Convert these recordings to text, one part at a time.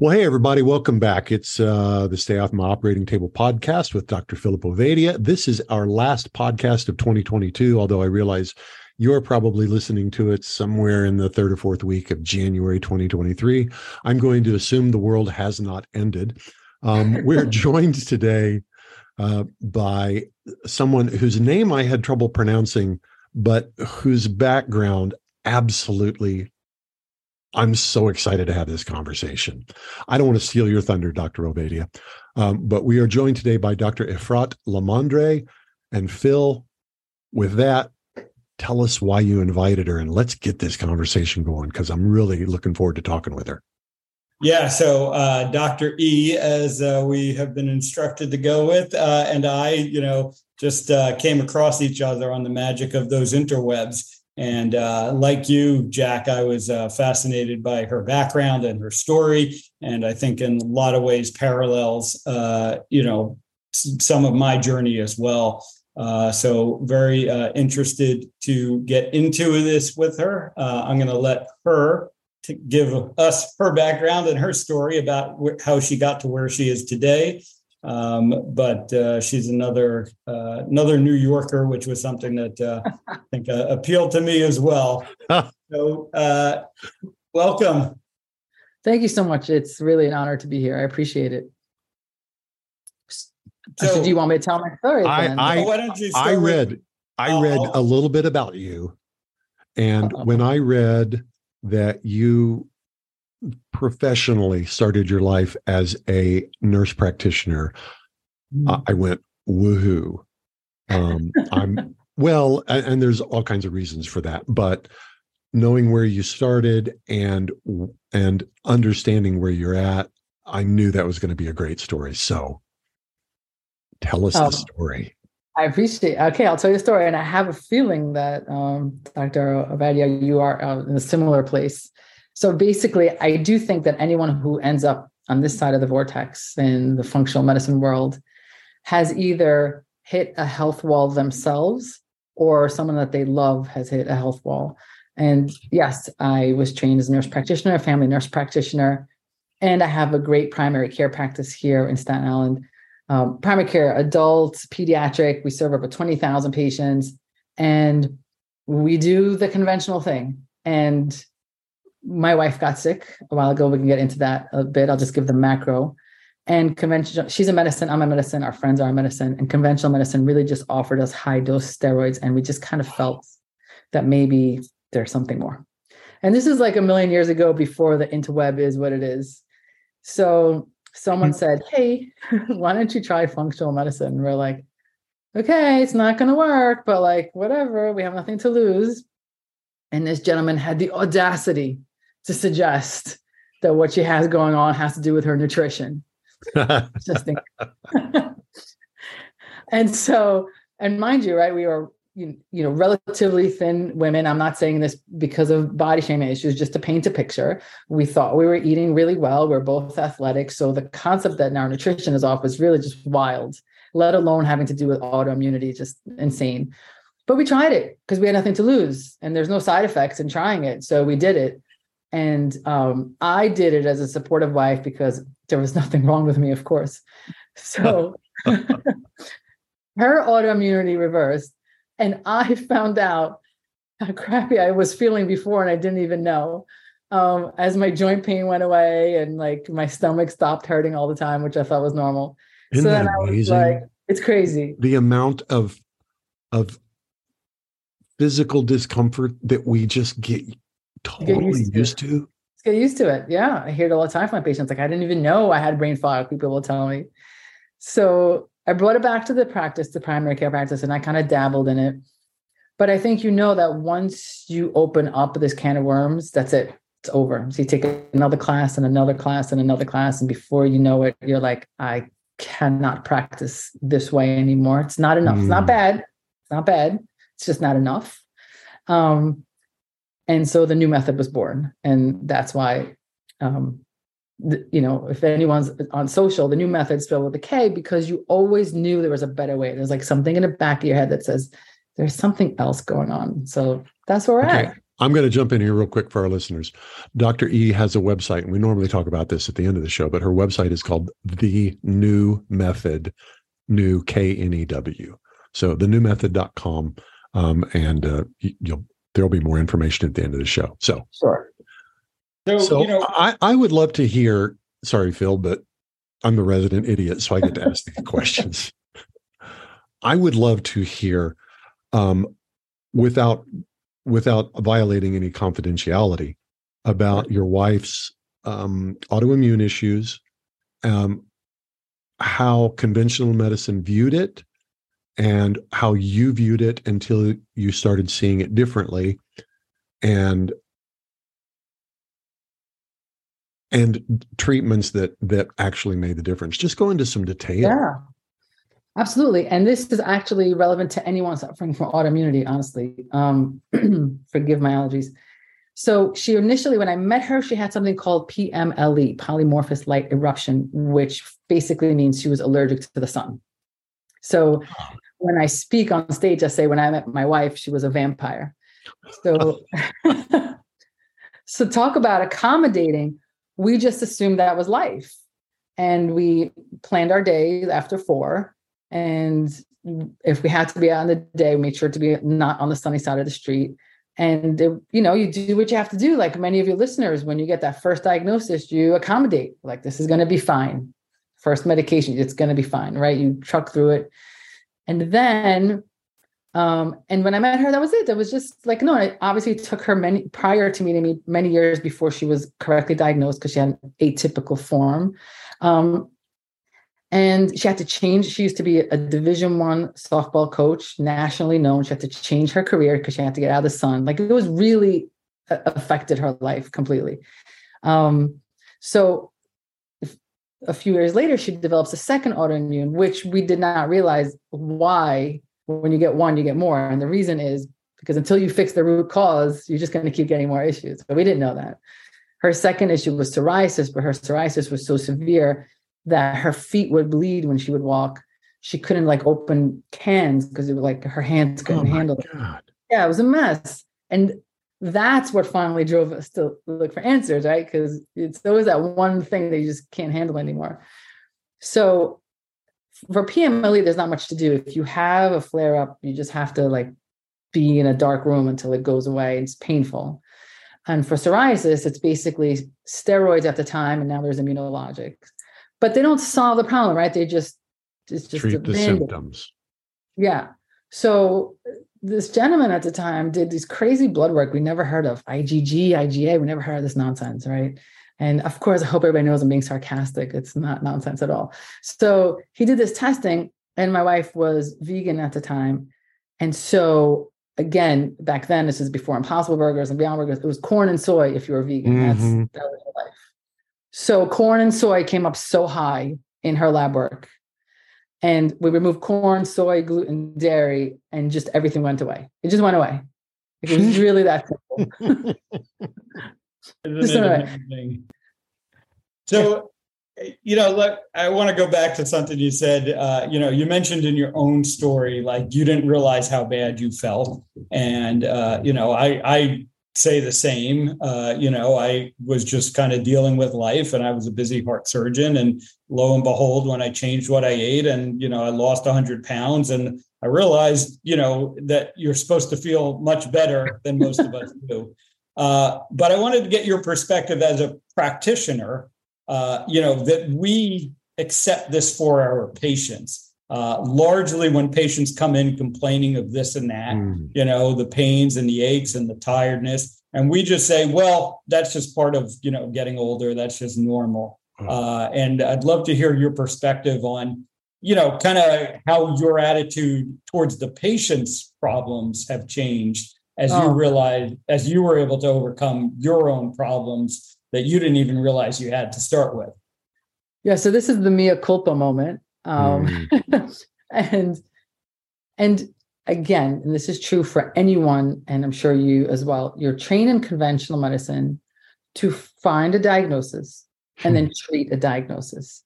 Well, hey, everybody, welcome back. It's uh, the Stay Off My Operating Table podcast with Dr. Philip Ovadia. This is our last podcast of 2022, although I realize you're probably listening to it somewhere in the third or fourth week of January 2023. I'm going to assume the world has not ended. Um, we're joined today uh, by someone whose name I had trouble pronouncing, but whose background absolutely I'm so excited to have this conversation. I don't want to steal your thunder, Dr. Ovadia, um, but we are joined today by Dr. Efrat LaMandre and Phil. With that, tell us why you invited her and let's get this conversation going because I'm really looking forward to talking with her. Yeah, so uh, Dr. E, as uh, we have been instructed to go with, uh, and I, you know, just uh, came across each other on the magic of those interwebs. And uh, like you, Jack, I was uh, fascinated by her background and her story. And I think in a lot of ways parallels, uh, you know, some of my journey as well. Uh, so very uh, interested to get into this with her. Uh, I'm going to let her to give us her background and her story about wh- how she got to where she is today. Um, but uh, she's another uh, another New Yorker, which was something that uh, I think uh, appealed to me as well. so, uh, welcome. Thank you so much. It's really an honor to be here. I appreciate it. So, so do you want me to tell my story? I I, why don't you I read with, I read a little bit about you, and Uh-oh. when I read that you professionally started your life as a nurse practitioner, I- I went woohoo. Um, I'm well, and, and there's all kinds of reasons for that, but knowing where you started and and understanding where you're at, I knew that was going to be a great story. So, tell us Oh. the story. I appreciate. It. Okay, I'll tell you a story, and I have a feeling that um, Dr. Ovadia, you are uh, in a similar place. So basically, I do think that anyone who ends up on this side of the vortex in the functional medicine world has either hit a health wall themselves or someone that they love has hit a health wall. And yes, I was trained as a nurse practitioner, a family nurse practitioner, and I have a great primary care practice here in Staten Island um, primary care, adult, pediatric. We serve over 20,000 patients and we do the conventional thing. And my wife got sick a while ago. We can get into that a bit. I'll just give the macro. And conventional, she's a medicine, I'm a medicine, our friends are a medicine. And conventional medicine really just offered us high dose steroids. And we just kind of felt that maybe there's something more. And this is like a million years ago before the interweb is what it is. So someone mm-hmm. said, Hey, why don't you try functional medicine? We're like, okay, it's not going to work, but like, whatever, we have nothing to lose. And this gentleman had the audacity to suggest that what she has going on has to do with her nutrition. Just think. and so, and mind you, right, we were you, you know relatively thin women. I'm not saying this because of body shaming issues just to paint a picture. We thought we were eating really well. We're both athletic. So the concept that our nutrition is off was really just wild let alone having to do with autoimmunity just insane. But we tried it because we had nothing to lose and there's no side effects in trying it. So we did it and um, i did it as a supportive wife because there was nothing wrong with me of course so her autoimmunity reversed and I found out how crappy I was feeling before, and I didn't even know. Um, as my joint pain went away, and like my stomach stopped hurting all the time, which I thought was normal. Isn't so that then I was amazing? like, "It's crazy." the amount of of physical discomfort that we just get totally used to. used to. Let's get used to it. Yeah, I hear it all the time from my patients. Like, I didn't even know I had brain fog. People will tell me. So I brought it back to the practice, the primary care practice, and I kind of dabbled in it. But I think you know that once you open up this can of worms, that's it. It's over. So you take another class and another class and another class, and before you know it, you're like, I cannot practice this way anymore. It's not enough. Mm. It's not mm. bad. It's not bad. It's just not enough. Um, and so the new method was born, and that's why, um, the, you know, if anyone's on social, the new method spelled with a K because you always knew there was a better way. There's like something in the back of your head that says there's something else going on. So that's where we're okay. at. I'm going to jump in here real quick for our listeners. Dr. E has a website, and we normally talk about this at the end of the show, but her website is called The New Method, new K N E W. So the newmethod.com. Um, and uh, you'll there'll be more information at the end of the show. So sure. So, so you know, I, I would love to hear, sorry, Phil, but I'm the resident idiot, so I get to ask the questions. I would love to hear um, without without violating any confidentiality about your wife's um, autoimmune issues, um, how conventional medicine viewed it, and how you viewed it until you started seeing it differently, and and treatments that that actually made the difference. Just go into some detail. Yeah. Absolutely. And this is actually relevant to anyone suffering from autoimmunity, honestly. Um, forgive my allergies. So she initially, when I met her, she had something called PMLE, polymorphous light eruption, which basically means she was allergic to the sun. So when I speak on stage, I say when I met my wife, she was a vampire. So, so talk about accommodating. We just assumed that was life. And we planned our day after four and if we had to be out on the day, we made sure to be not on the sunny side of the street. And it, you know, you do what you have to do. Like many of your listeners, when you get that first diagnosis, you accommodate. Like this is going to be fine. First medication, it's going to be fine, right? You truck through it, and then, um, and when I met her, that was it. That was just like no. It obviously took her many prior to meeting me many years before she was correctly diagnosed because she had an atypical form. Um, and she had to change she used to be a division one softball coach nationally known she had to change her career because she had to get out of the sun like it was really affected her life completely um, so a few years later she develops a second autoimmune which we did not realize why when you get one you get more and the reason is because until you fix the root cause you're just going to keep getting more issues but we didn't know that her second issue was psoriasis but her psoriasis was so severe that her feet would bleed when she would walk. She couldn't like open cans because it was like her hands couldn't oh handle it. Yeah, it was a mess. And that's what finally drove us to look for answers, right? Because it's always that one thing that you just can't handle anymore. So for PMLE, there's not much to do. If you have a flare up, you just have to like be in a dark room until it goes away. It's painful. And for psoriasis, it's basically steroids at the time, and now there's immunologics but they don't solve the problem, right? They just it's just treat the symptoms. Yeah. So this gentleman at the time did these crazy blood work we never heard of IgG, IgA. We never heard of this nonsense, right? And of course, I hope everybody knows I'm being sarcastic. It's not nonsense at all. So he did this testing, and my wife was vegan at the time. And so again, back then, this is before Impossible Burgers and Beyond Burgers. It was corn and soy if you were vegan. Mm-hmm. That's that was life. So corn and soy came up so high in her lab work. And we removed corn, soy, gluten, dairy, and just everything went away. It just went away. It was really that simple. so, you know, look, I want to go back to something you said. Uh, you know, you mentioned in your own story, like you didn't realize how bad you felt, and uh, you know, I, I say the same. Uh, you know, I was just kind of dealing with life and I was a busy heart surgeon. And lo and behold, when I changed what I ate and, you know, I lost 100 pounds and I realized, you know, that you're supposed to feel much better than most of us do. Uh, but I wanted to get your perspective as a practitioner, uh, you know, that we accept this for our patients uh, largely when patients come in complaining of this and that, mm. you know, the pains and the aches and the tiredness. And we just say, well, that's just part of, you know, getting older. That's just normal. Oh. Uh, and I'd love to hear your perspective on, you know, kind of how your attitude towards the patient's problems have changed as oh. you realized, as you were able to overcome your own problems that you didn't even realize you had to start with. Yeah, so this is the mea culpa moment Um, mm. and and again, and this is true for anyone, and I'm sure you as well. You're trained in conventional medicine to find a diagnosis and then treat a diagnosis.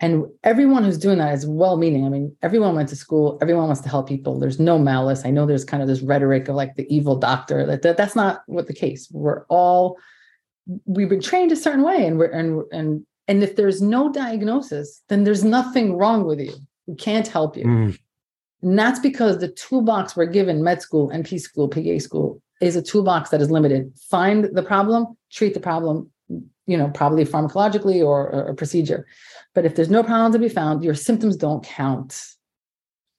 And everyone who's doing that is well meaning. I mean, everyone went to school, everyone wants to help people. There's no malice. I know there's kind of this rhetoric of like the evil doctor. That, that that's not what the case. We're all we've been trained a certain way and we're and and and if there's no diagnosis, then there's nothing wrong with you. We can't help you. Mm. And that's because the toolbox we're given med school, NP school, PA school is a toolbox that is limited. Find the problem, treat the problem, you know, probably pharmacologically or, or a procedure. But if there's no problem to be found, your symptoms don't count.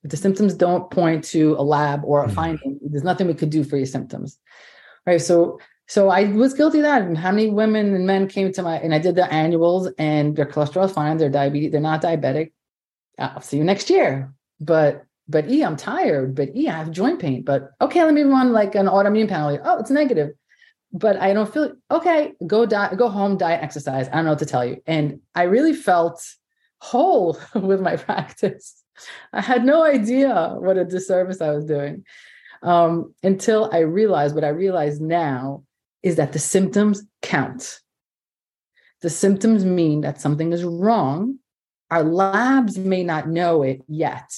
If the symptoms don't point to a lab or a mm. finding, there's nothing we could do for your symptoms. Right. So so I was guilty of that. And how many women and men came to my and I did the annuals and their cholesterol is fine, they're diabetes, they're not diabetic. I'll see you next year. But but E, I'm tired. But E, I have joint pain. But okay, let me run like an autoimmune panel. Oh, it's negative. But I don't feel okay. Go diet, go home, diet, exercise. I don't know what to tell you. And I really felt whole with my practice. I had no idea what a disservice I was doing um, until I realized what I realize now is that the symptoms count. The symptoms mean that something is wrong. Our labs may not know it yet,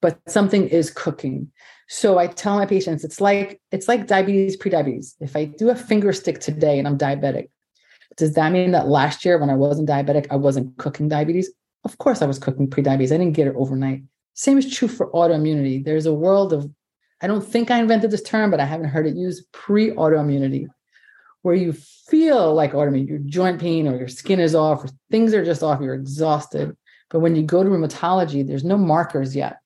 but something is cooking. So I tell my patients it's like it's like diabetes, pre-diabetes. If I do a finger stick today and I'm diabetic, does that mean that last year when I wasn't diabetic, I wasn't cooking diabetes? Of course I was cooking pre-diabetes. I didn't get it overnight. Same is true for autoimmunity. There's a world of I don't think I invented this term, but I haven't heard it used pre-autoimmunity, where you feel like autoimmune, your joint pain or your skin is off, or things are just off, you're exhausted. But when you go to rheumatology, there's no markers yet.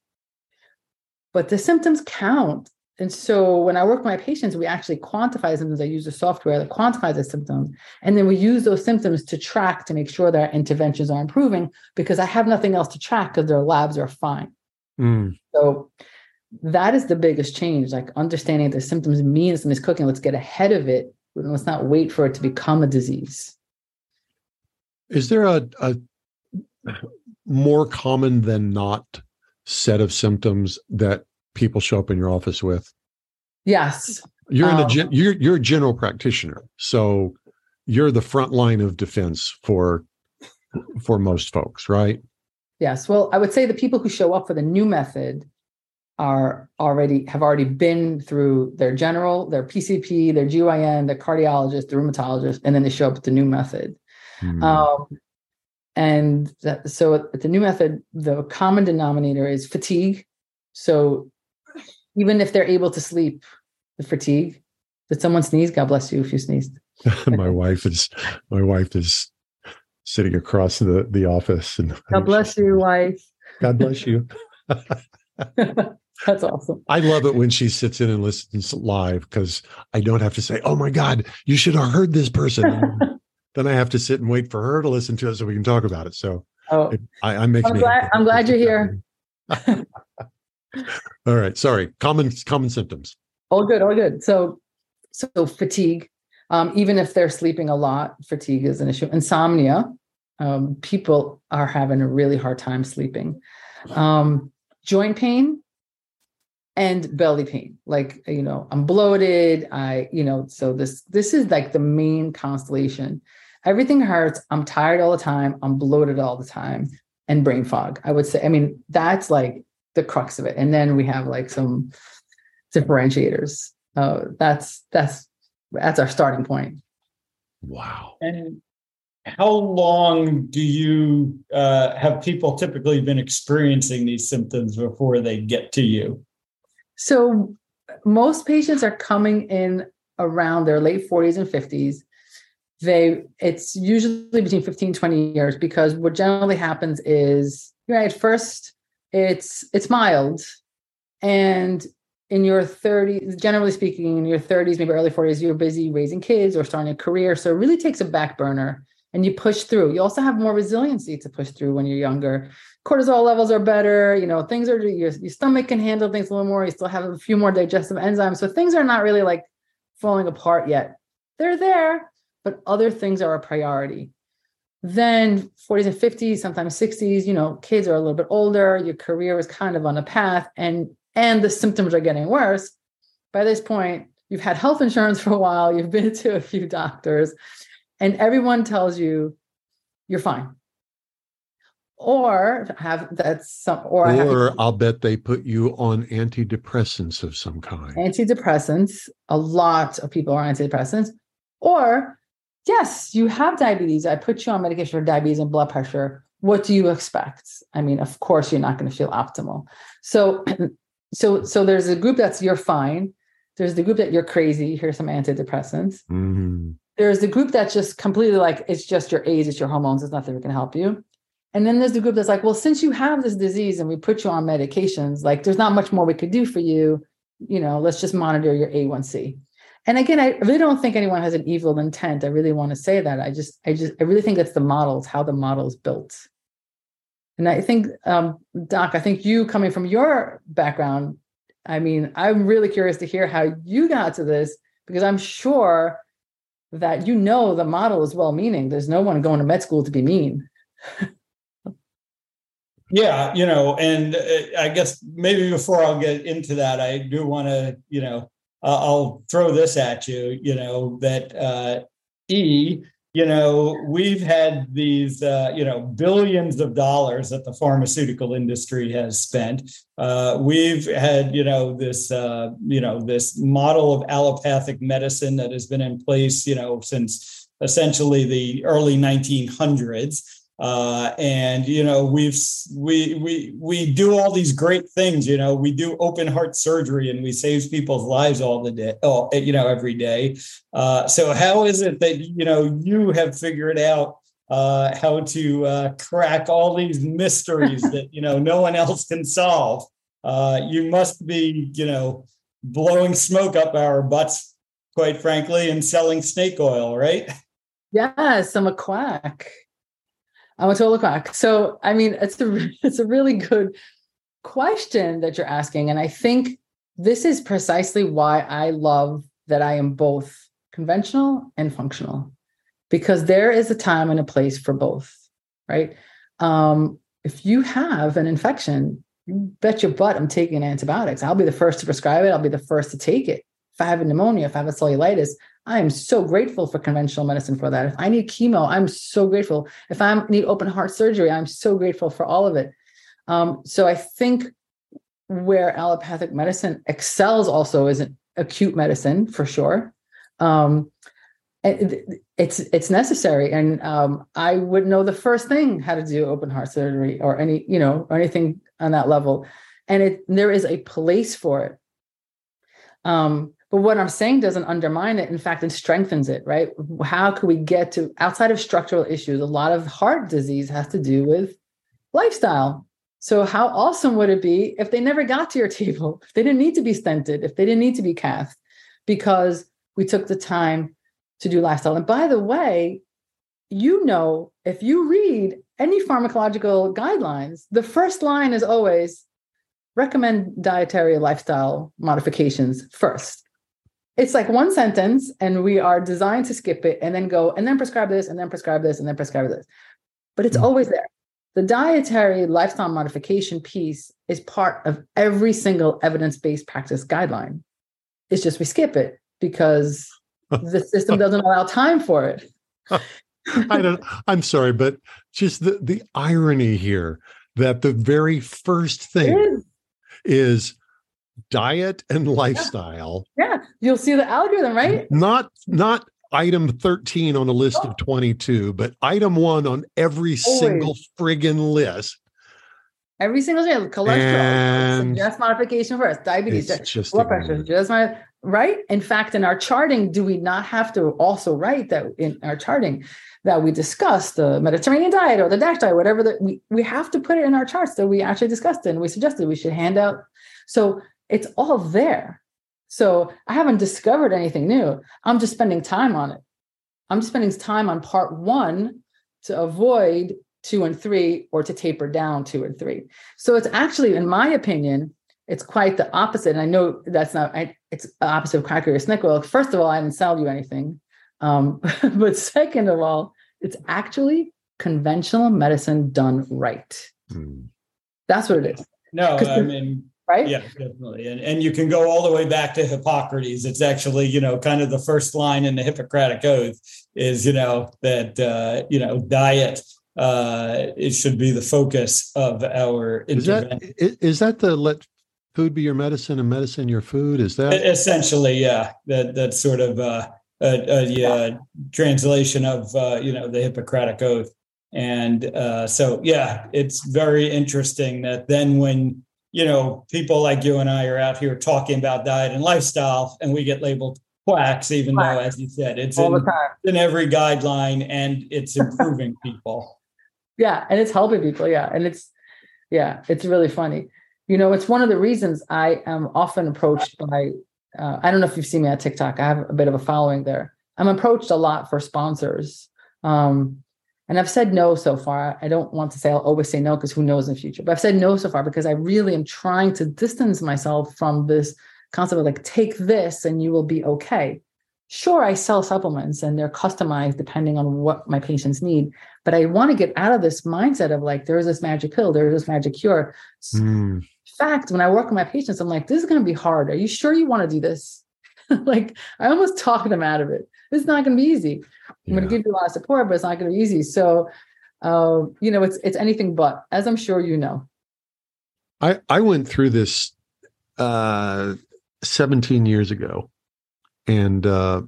But the symptoms count. And so when I work with my patients, we actually quantify the symptoms. I use the software that quantifies the symptoms. And then we use those symptoms to track to make sure that our interventions are improving because I have nothing else to track because their labs are fine. Mm. So that is the biggest change like understanding the symptoms mean something's cooking let's get ahead of it let's not wait for it to become a disease. Is there a, a more common than not set of symptoms that people show up in your office with? Yes. You're um, in a um, you're you're a general practitioner so you're the front line of defense for for most folks right? Yes. Well i would say the people who show up for the new method are already have already been through their general, their PCP, their GYN, their cardiologist, the rheumatologist, and then they show up with the new method. Mm. Um, and that, so at the new method, the common denominator is fatigue. So even if they're able to sleep, the fatigue. Did someone sneeze? God bless you if you sneezed. my wife is my wife is sitting across the the office and God bless you, wife. God bless you. That's awesome. I love it when she sits in and listens live because I don't have to say, "Oh my God, you should have heard this person." then I have to sit and wait for her to listen to it so we can talk about it. So, oh, it, I, I'm making. I'm glad, I'm glad you're here. all right. Sorry. Common common symptoms. All good. All good. So, so fatigue. Um, even if they're sleeping a lot, fatigue is an issue. Insomnia. Um, people are having a really hard time sleeping. Um, joint pain and belly pain. Like you know i'm bloated. I you know so this this is like the main constellation. Everything hurts. I'm tired all the time. I'm bloated all the time and brain fog i would say. I mean that's like the crux of it. And then we have like some differentiators. Uh, that's that's that's our starting point. Wow. And how long do you uh, have people typically been experiencing these symptoms before they get to you so most patients are coming in around their late 40s and 50s. They it's usually between 15 20 years because what generally happens is right first it's it's mild. And in your 30s generally speaking in your 30s maybe early 40s you're busy raising kids or starting a career. So it really takes a back burner and you push through you also have more resiliency to push through when you're younger cortisol levels are better. You know, things are your, your stomach can handle things a little more. You still have a few more digestive enzymes. So things are not really like falling apart yet. They're there, but other things are a priority. Then 40s and 50s, sometimes 60s, you know, kids are a little bit older, your career is kind of on a path and and the symptoms are getting worse. By this point, you've had health insurance for a while, you've been to a few doctors, and everyone tells you you're fine. Or have that's some or, or I'll bet they put you on antidepressants of some kind. Antidepressants, a lot of people are antidepressants. Or yes, you have diabetes. I put you on medication for diabetes and blood pressure. What do you expect? I mean, of course, you're not going to feel optimal. So, so, so there's a group that's you're fine. There's the group that you're crazy. Here's some antidepressants. Mm-hmm. There's the group that's just completely like it's just your age, it's your hormones. It's nothing we can help you. And then there's the group that's like, well, since you have this disease and we put you on medications, like there's not much more we could do for you. You know, let's just monitor your A1C and again i really don't think anyone has an evil intent i really want to say that i just i just i really think it's the models how the model is built and i think um, doc i think you coming from your background i mean i'm really curious to hear how you got to this because i'm sure that you know the model is well meaning there's no one going to med school to be mean. Yeah you know and uh, i guess maybe before i'll get into that i do want to you know uh, I'll throw this at you, you know, that uh, E, you know, we've had these, uh, you know, billions of dollars that the pharmaceutical industry has spent. Uh, we've had, you know, this, uh, you know, this model of allopathic medicine that has been in place, you know, since essentially the early 1900s. Uh, and you know we've we we we do all these great things you know we do open heart surgery and we save people's lives all the day oh you know every day. Uh, so how is it that you know you have figured out uh, how to uh, crack all these mysteries that you know no one else can solve? Uh, you must be you know blowing smoke up our butts quite frankly and selling snake oil right? Yes i'm a quack I'm a total quack. So, I mean, it's a it's a really good question that you're asking, and I think this is precisely why I love that I am both conventional and functional, because there is a time and a place for both, right? Um, if you have an infection, you bet your butt I'm taking antibiotics. I'll be the first to prescribe it. I'll be the first to take it. If I have a pneumonia, if I have a cellulitis, I am so grateful for conventional medicine for that. If I need chemo, I'm so grateful. If I need open heart surgery, I'm so grateful for all of it. Um, so I think where allopathic medicine excels also is acute medicine for sure. Um, it's it's necessary, and um, I would know the first thing how to do open heart surgery or any you know or anything on that level, and it there is a place for it. Um, but what I'm saying doesn't undermine it. In fact, it strengthens it, right? How can we get to outside of structural issues? A lot of heart disease has to do with lifestyle. So, how awesome would it be if they never got to your table, if they didn't need to be stented, if they didn't need to be cathed, because we took the time to do lifestyle? And by the way, you know, if you read any pharmacological guidelines, the first line is always recommend dietary lifestyle modifications first it's like one sentence and we are designed to skip it and then go and then prescribe this and then prescribe this and then prescribe this. But it's mm-hmm. always there. The dietary lifestyle modification piece is part of every single evidence-based practice guideline. It's just we skip it because the system doesn't allow time for it. I don't i'm sorry but just the the irony here that the very first thing is diet and lifestyle. Yeah. You'll see the algorithm, right? Not not item 13 on a list oh. of 22, but item one on every Always. single friggin' list. Every single day, cholesterol, and just modification first, diabetes, just, blood pressure, just my right. In fact, in our charting, do we not have to also write that in our charting that we discussed the Mediterranean diet or the DASH diet, whatever that we we have to put it in our charts that we actually discussed it and we suggested we should hand out. So it's all there. So I haven't discovered anything new. I'm just spending time on it. I'm just spending time on part one to avoid two and three or to taper down two and three. So it's actually, in my opinion, it's quite the opposite. And I know that's not, I, it's opposite of cracker or snake oil. First of all, I didn't sell you anything. Um, but second of all, it's actually conventional medicine done right. Hmm. That's what it is. No, I mean, Right? yeah, definitely. And and you can go all the way back to Hippocrates. It's actually, you know, kind of the first line in the Hippocratic Oath is, you know, that uh, you know, diet uh it should be the focus of our Is that intervention. i- is that the let food be your medicine and medicine your food? Is that Essentially, yeah. That that's sort of uh, a, a uh, translation of uh, you know the Hippocratic Oath. And uh, so, yeah, it's very interesting that then when you know people like you and I are out here talking about diet and lifestyle, and we get labeled quacks, even though, as you said, it's All the in, time. in every guideline and it's improving people. Yeah. And it's helping people. Yeah. And it's, yeah, it's really funny. You know, it's one of the reasons I am often approached by, uh, I don't know if you've seen me at TikTok. I have a bit of a following there. I'm approached a lot for sponsors. Um, and I've said no so far. I don't want to say I'll always say no because who knows in the future. But I've said no so far because I really am trying to distance myself from this concept of like, take this and you will be okay. Sure, I sell supplements and they're customized depending on what my patients need. But I want to get out of this mindset of like, there's this magic pill, there's this magic cure. In hmm. fact, when I work with my patients, I'm like, this is going to be hard. Are you sure you want to do this? like, I almost talk them out of it. It's not going to be easy. I'm going to give you a lot of support, but it's not going to be easy. So, uh, you know, it's it's anything but, as I'm sure you know. I I went through this uh 17 years ago and uh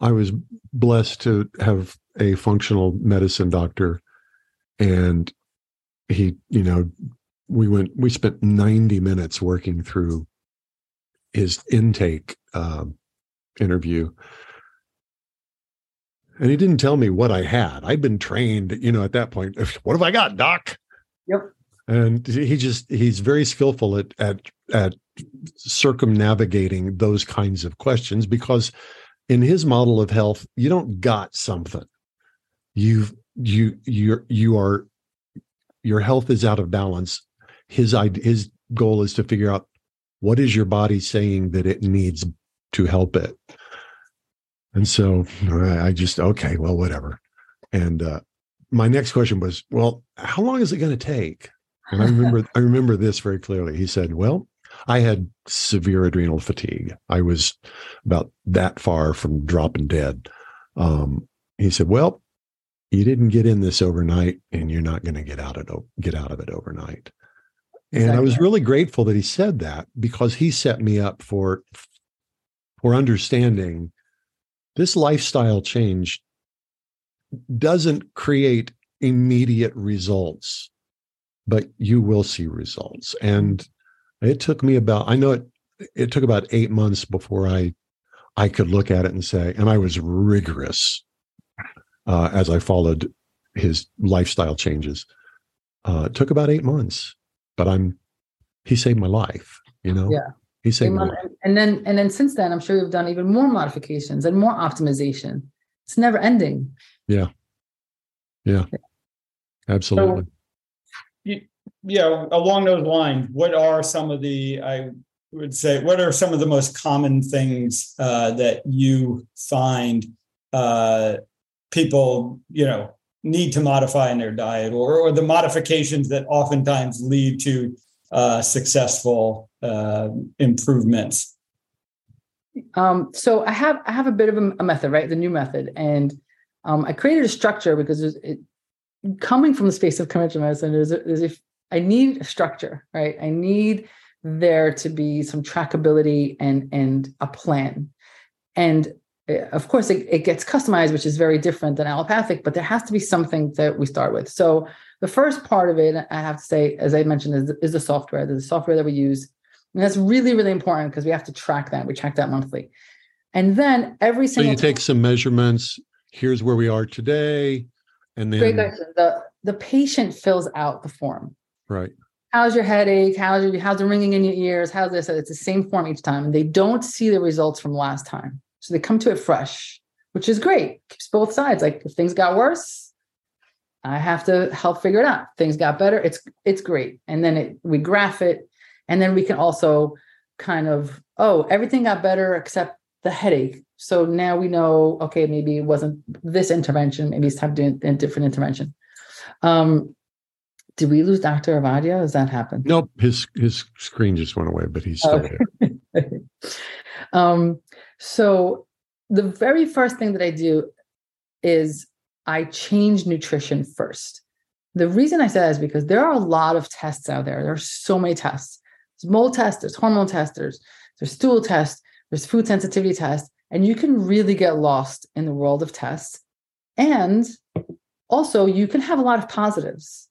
I was blessed to have a functional medicine doctor and he you know we went we spent 90 minutes working through his intake um interview and he didn't tell me what I had. I'd been trained, you know, at that point. What have I got, doc? Yep. and he just he's very skillful at at at circumnavigating those kinds of questions because in his model of health you don't got something you've you you're you are your health is out of balance his his goal is to figure out what is your body saying that it needs to help it and so i just okay well whatever and uh my next question was well how long is it going to take and I remember I remember this very clearly. He said, "Well, I had severe adrenal fatigue. I was about that far from dropping dead." Um, he said, "Well, you didn't get in this overnight, and you're not going to get out of it get out of it overnight." And I was really grateful that he said that because he set me up for for understanding this lifestyle change doesn't create immediate results but you will see results. And it took me about, I know it, it took about eight months before I, I could look at it and say, and I was rigorous uh, as I followed his lifestyle changes. Uh, it took about eight months, but I'm, he saved my life, you know? Yeah. He saved my And, and then and then since then, I'm sure you've done even more modifications and more optimization. It's never ending. Yeah. Yeah. Absolutely. you know, along those lines, what are some of the, I would say, what are some of the most common things uh, that you find uh, people, you know, need to modify in their diet or, or the modifications that oftentimes lead to uh, successful uh, improvements? Um, so I have I have a bit of a, a method, right? The new method, and um, I created a structure because it, coming from the space of conventional medicine, there's, a, there's if I need a structure, right? I need there to be some trackability and and a plan, and uh, of course it, it gets customized, which is very different than allopathic. But there has to be something that we start with. So the first part of it, I have to say, as I mentioned, is, is the software. The software that we use and that's really, really important because we have to track that. We track that monthly. And then every single So you take some measurements. Here's where we are today. And great then, question. The the patient fills out the form. right. How's your headache? How's your how's the ringing in your ears? How's this? It's the same form each time. And they don't see the results from last time. So they come to it fresh, which is great. Keeps both sides. Like if things got worse, I have to help figure it out. Things got better. It's it's great. And then it we graph it. And then we can also kind of, oh, everything got better except the headache. So now we know, okay, maybe it wasn't this intervention, maybe it's time to do a different intervention. Um, did we lose Dr. Ovadia? Has that happened? Nope. His his screen just went away, but he's still okay. there. um, so the very first thing that I do is I change nutrition first. The reason I say that is because there are a lot of tests out there. There are so many tests. There's mole tests, there's hormone tests, there's, there's stool tests, there's food sensitivity tests, and you can really get lost in the world of tests. And also, you can have a lot of positives,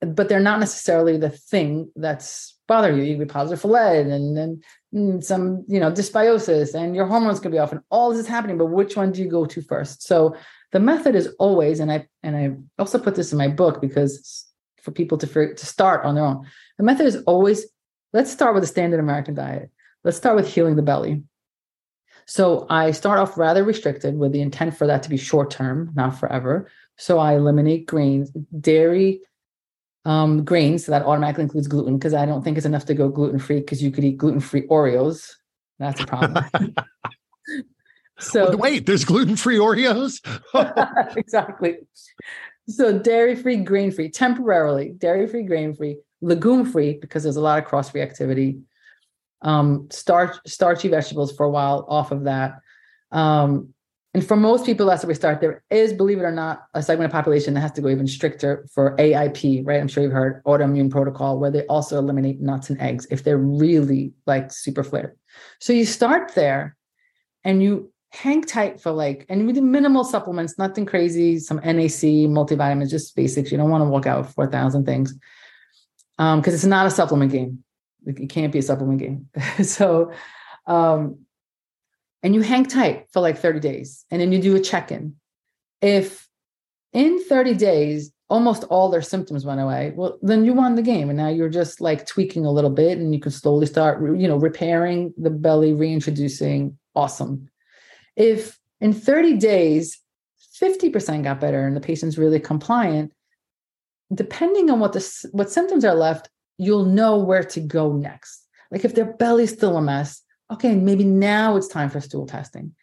but they're not necessarily the thing that's bothering you. You can be positive for lead and then some, you know, dysbiosis, and your hormones could be off, and all this is happening. But which one do you go to first? So the method is always, and I and I also put this in my book because for people to to start on their own. The method is always let's start with the standard American diet. Let's start with healing the belly. So I start off rather restricted with the intent for that to be short term, not forever. So I eliminate grains, dairy, um, grains. So that automatically includes gluten because I don't think it's enough to go gluten free because you could eat gluten free Oreos. That's a problem. so wait, there's gluten free Oreos. exactly. So dairy free, grain free, temporarily dairy free, grain free, legume free because there's a lot of cross reactivity um, starch, starchy vegetables for a while off of that. Um, and for most people, that's where we start. There is, believe it or not, a segment of population that has to go even stricter for AIP, right? I'm sure you've heard autoimmune protocol, where they also eliminate nuts and eggs if they're really like super flared. So you start there and you hang tight for like, and do minimal supplements, nothing crazy, some NAC, multivitamins, just basics. You don't want to walk out with 4,000 things because um, it's not a supplement game. It can't be a supplement game. so, um, and you hang tight for like 30 days and then you do a check in. If in 30 days, almost all their symptoms went away, well, then you won the game. And now you're just like tweaking a little bit and you can slowly start, you know, repairing the belly, reintroducing. Awesome. If in 30 days, 50% got better and the patient's really compliant, depending on what the what symptoms are left, you'll know where to go next. Like if their belly's still a mess, okay, maybe now it's time for stool testing.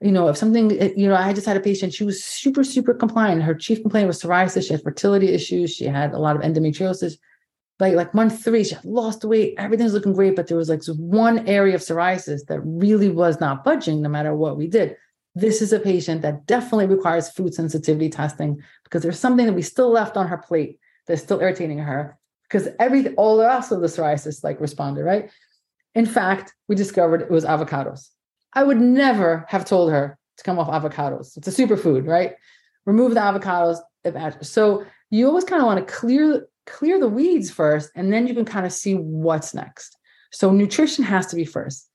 You know, if something, eh, you know, I just had a patient, she was super, super compliant. Her chief complaint was psoriasis. She had fertility issues. She had a lot of endometriosis. Like, like month three, she had lost weight. Everything's looking great, but there was like one area of psoriasis that really was not budging no matter what we did. This is a patient that definitely requires food sensitivity testing because there's something that we still left on her plate that's still irritating her because every all the rest of the psoriasis like responded, right? In fact, we discovered it was avocados. I would never have told her to come off avocados. It's a superfood, right? Remove the avocados. So you always kind of want to clear clear the weeds first, and then you can kind of see what's next. So nutrition has to be first.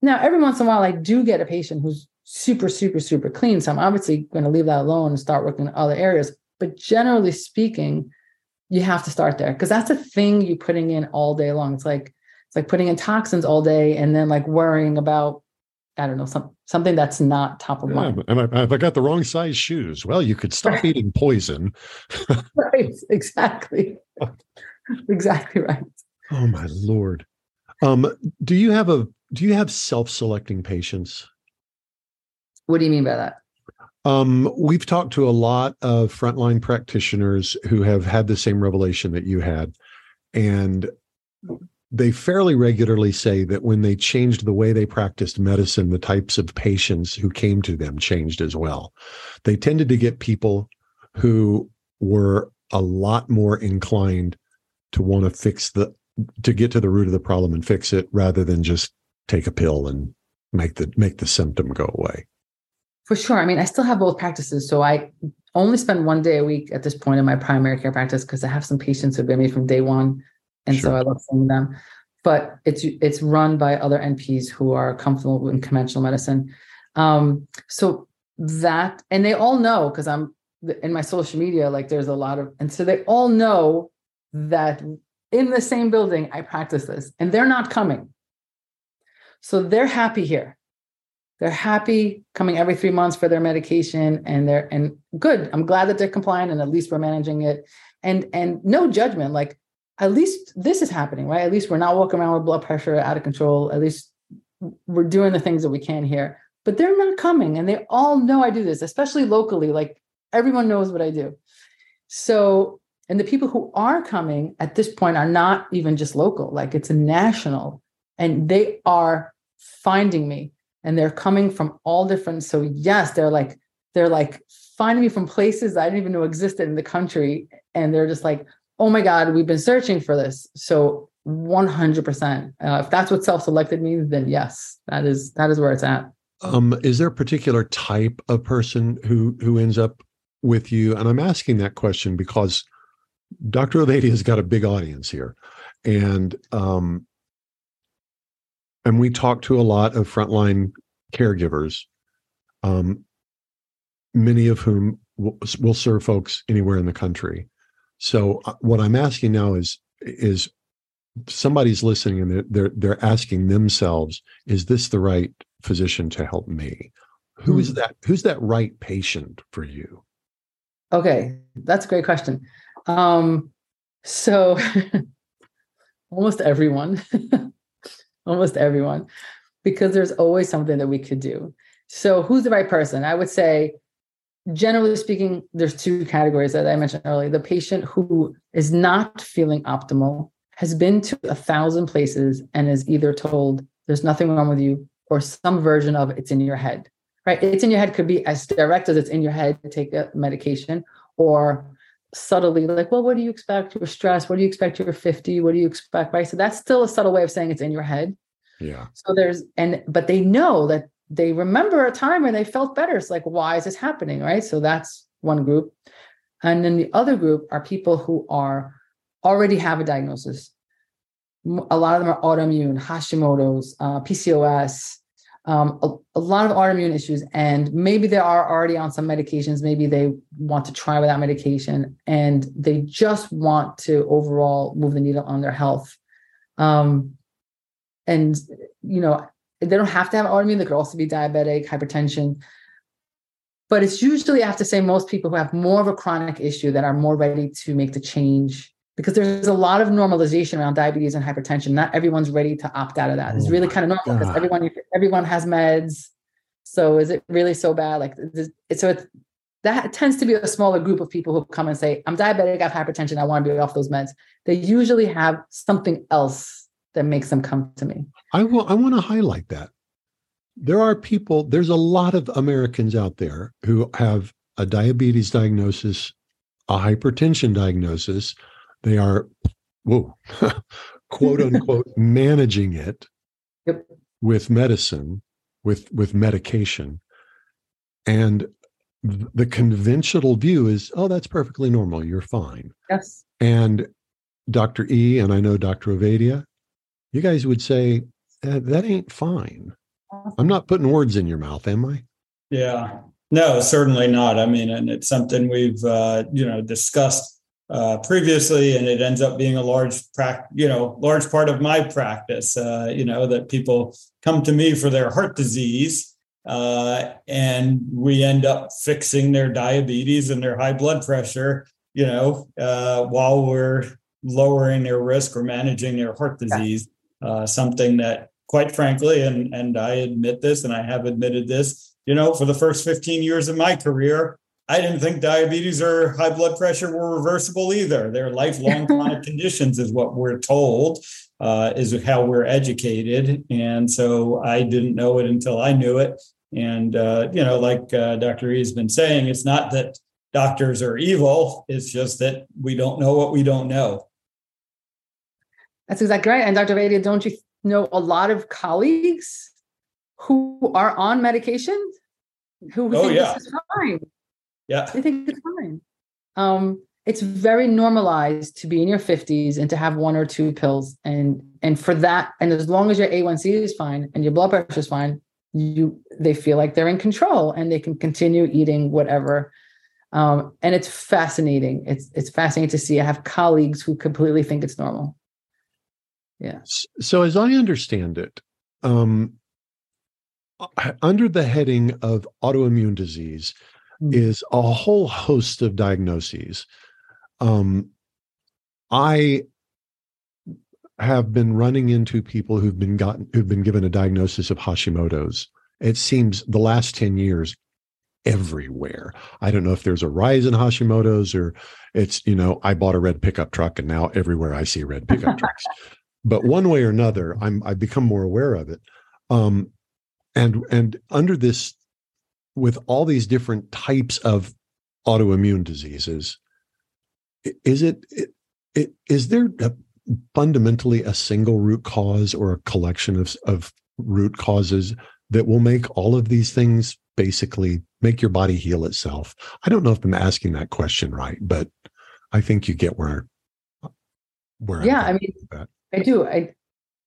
Now, every once in a while, I do get a patient who's super, super, super clean. So I'm obviously going to leave that alone and start working in other areas. But generally speaking, you have to start there because that's a thing you're putting in all day long. It's like it's like putting in toxins all day and then like worrying about I don't know some, something that's not top of yeah, mind. And I, have I got the wrong size shoes? Well, you could stop eating poison. right. Exactly. exactly right. Oh my lord. Um, do you have a do you have self-selecting patients? What do you mean by that? Um, we've talked to a lot of frontline practitioners who have had the same revelation that you had. And they fairly regularly say that when they changed the way they practiced medicine, the types of patients who came to them changed as well. They tended to get people who were a lot more inclined to want to fix the to get to the root of the problem and fix it rather than just take a pill and make the make the symptom go away. For sure. I mean, I still have both practices. So I only spend one day a week at this point in my primary care practice because I have some patients who've been with me from day one. And sure. so I love seeing them. But it's it's run by other NPs who are comfortable in conventional medicine. Um, so that and they all know because I'm in my social media, like there's a lot of and so they all know that in the same building I practice this and they're not coming. So they're happy here they're happy coming every three months for their medication and they're and good. I'm glad that they're compliant and at least we're managing it. And and no judgment like at least this is happening right? At least we're not walking around with blood pressure out of control. At least we're doing the things that we can here. But they're not coming and they all know I do this, especially locally. Like everyone knows what I do. So, and the people who are coming at this point are not even just local, like it's a national, and they are finding me and they're coming from all different. So, yes, they're like, they're like finding me from places I didn't even know existed in the country. And they're just like, oh my God, we've been searching for this. So 100%. Uh, if that's what self-selected means, then yes, that is, that is where it's at. Um, is there a particular type of person who, who ends up with you? And I'm asking that question because Dr. Ovadia has got a big audience here. And, um, and we talk to a lot of frontline caregivers, um, many of whom will, will serve folks anywhere in the country. So uh, what I'm asking now is is somebody's listening and they're, they're they're asking themselves, is this the right physician to help me? Who is hmm. that? Who's that right patient for you? Okay, that's a great question. Um, so almost everyone, almost everyone, because there's always something that we could do. So who's the right person? I would say generally speaking, there's two categories that I mentioned earlier. The patient who is not feeling optimal has been to a thousand places and is either told there's nothing wrong with you or some version of it's in your head, right? It's in your head could be as direct as it's in your head to take a medication or subtly like, well, what do you expect? You're stressed. What do you expect? You're 50. What do you expect? Right. So that's still a subtle way of saying it's in your head. Yeah. So there's, and, but they know that they remember a time when they felt better. It's like, why is this happening? Right. So that's one group. And then the other group are people who are already have a diagnosis. A lot of them are autoimmune, Hashimoto's, uh, PCOS, um, a, a, lot of autoimmune issues. And maybe they are already on some medications. Maybe they want to try without medication and they just want to overall move the needle on their health. Um, and, you know, they don't have to have autoimmune. They could also be diabetic, hypertension. But it's usually, I have to say, most people who have more of a chronic issue that are more ready to make the change because there's a lot of normalization around diabetes and hypertension. Not everyone's ready to opt out of that. It's oh really kind of normal because everyone everyone has meds. So is it really so bad? Like so, it's that tends to be a smaller group of people who come and say, "I'm diabetic, I have hypertension, I want to be off those meds." They usually have something else that makes them come to me. I will I want to highlight that. There are people, there's a lot of Americans out there who have a diabetes diagnosis, a hypertension diagnosis. They are, whoa, quote unquote, managing it yep. with medicine, with with medication. And the conventional view is, oh, that's perfectly normal. You're fine. Yes. And Dr. E and I know Dr. Ovadia, you guys would say that, that ain't fine. I'm not putting words in your mouth, am I? Yeah. No, certainly not. I mean, and it's something we've uh, you know discussed uh, previously, and it ends up being a large prac- you know large part of my practice. Uh, you know that people come to me for their heart disease, uh, and we end up fixing their diabetes and their high blood pressure. You know, uh, while we're lowering their risk or managing their heart disease, uh, something that quite frankly, and and I admit this, and I have admitted this, you know, for the first 15 years of my career, I didn't think diabetes or high blood pressure were reversible either. They're lifelong chronic conditions, is what we're told, uh, is how we're educated. And so I didn't know it until I knew it. And, uh, you know, like uh, Dr. E has been saying, it's not that doctors are evil, it's just that we don't know what we don't know. That's exactly right. And Dr. Ovadia, don't you know a lot of colleagues who are on medication who oh, think yeah. this is fine. Yeah. They think it's fine. Um, it's very normalized to be in your 50s and to have one or two pills. And and for that, and as long as your A1C is fine and your blood pressure is fine, you they feel like they're in control and they can continue eating whatever. Um, and it's fascinating. It's it's fascinating to see. I have colleagues who completely think it's normal. Yeah. So, as I understand it, um, under the heading of autoimmune disease mm. is a whole host of diagnoses. Um, I have been running into people who've been gotten who've been given a diagnosis of Hashimoto's, it seems the last 10 years everywhere. I don't know if there's a rise in Hashimoto's or it's, you know, I bought a red pickup truck and now everywhere I see red pickup trucks. But one way or another, I'm I've become more aware of it. Um, and and under this, with all these different types of autoimmune diseases, is it, it, it is there a, fundamentally a single root cause or a collection of, of root causes that will make all of these things basically make your body heal itself? I don't know if I'm asking that question right, but I think you get where where yeah, I mean, I do. I,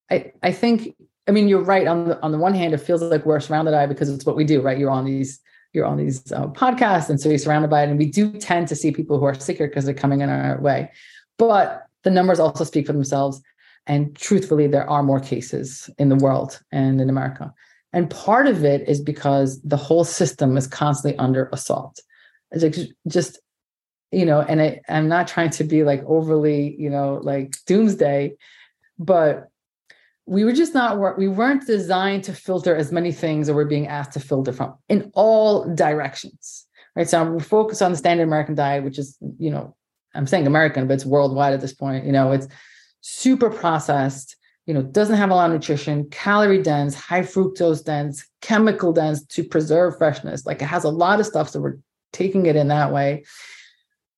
I, I think. I mean, you're right. On the on the one hand, it feels like we're surrounded by because it's what we do, right? You're on these you're on these uh, podcasts, and so you're surrounded by it. And we do tend to see people who are sicker because they're coming in our way. But the numbers also speak for themselves. And truthfully, there are more cases in the world and in America. And part of it is because the whole system is constantly under assault. It's like just, you know, and I, I'm not trying to be like overly, you know, like doomsday, but we were just not we weren't designed to filter as many things or we're being asked to filter from in all directions right? So we focus on the standard american diet which is you know i'm saying american but it's worldwide at this point you know it's super processed you know doesn't have a lot of nutrition calorie dense high fructose dense chemical dense to preserve freshness. Like it has a lot of stuff so we're taking it in that way.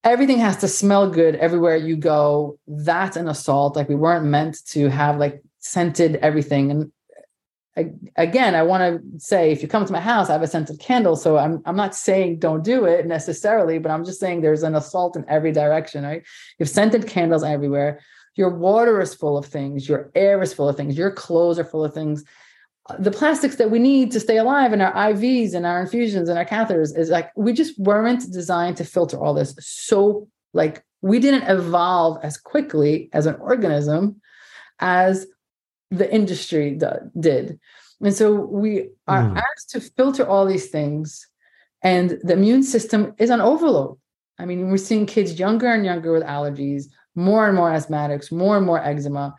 Everything has to smell good everywhere you go. That's an assault. Like we weren't meant to have like scented everything. And uh, again i want to say if you come to my house i have a scented candle so i'm i'm not saying don't do it necessarily but i'm just saying there's an assault in every direction right? You have scented candles everywhere your water is full of things your air is full of things your clothes are full of things. Uh, the plastics that we need to stay alive in our IVs and our infusions and our catheters is like we just weren't designed to filter all this. So like we didn't evolve as quickly as an organism as the industry did. And so we are mm. asked to filter all these things and the immune system is on overload. I mean, we're seeing kids younger and younger with allergies, more and more asthmatics, more and more eczema,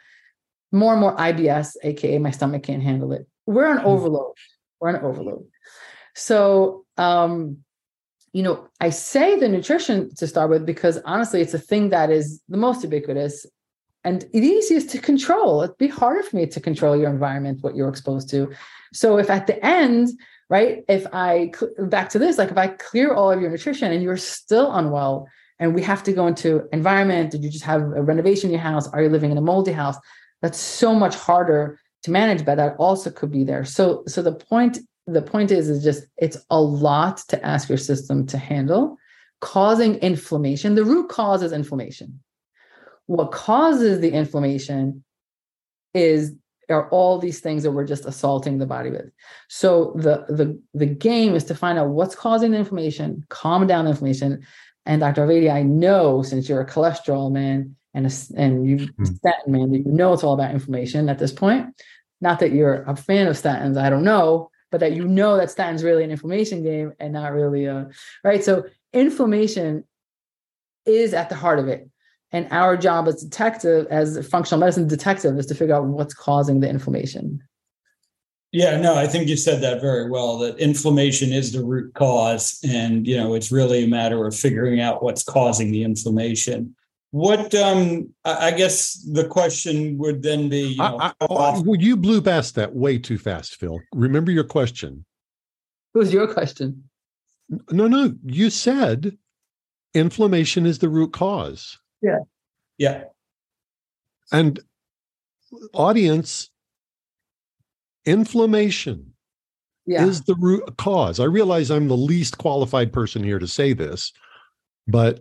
more and more IBS, aka my stomach can't handle it we're on mm. overload. We're on overload. So, um, you know, I say the nutrition to start with because honestly, it's a thing that is the most ubiquitous and the easiest to control. It'd be harder for me to control your environment, what you're exposed to. So, if at the end, right, if I back to this, like if I clear all of your nutrition and you're still unwell, and we have to go into environment, did you just have a renovation in your house? Are you living in a moldy house? That's so much harder to manage but that also could be there so so the point the point is is just it's a lot to ask your system to handle causing inflammation the root cause is inflammation what causes the inflammation is are all these things that we're just assaulting the body with so the the the game is to find out what's causing the inflammation calm down the inflammation and dr Ovadia, i know since you're a cholesterol man and a, and you mm-hmm. statin man, you know it's all about inflammation at this point. Not that you're a fan of statins, I don't know, but that you know that statins really an inflammation game and not really a right. So inflammation is at the heart of it. And our job as detective, as a functional medicine detective, is to figure out what's causing the inflammation. Yeah, no, I think you said that very well. That inflammation is the root cause, and you know it's really a matter of figuring out what's causing the inflammation. What um I guess the question would then be, you know, I, I, you blew past that way too fast, Phil. Remember your question. What was your question? No, no. You said inflammation is the root cause. Yeah. Yeah. And audience, inflammation yeah. is the root cause. I realize I'm the least qualified person here to say this, but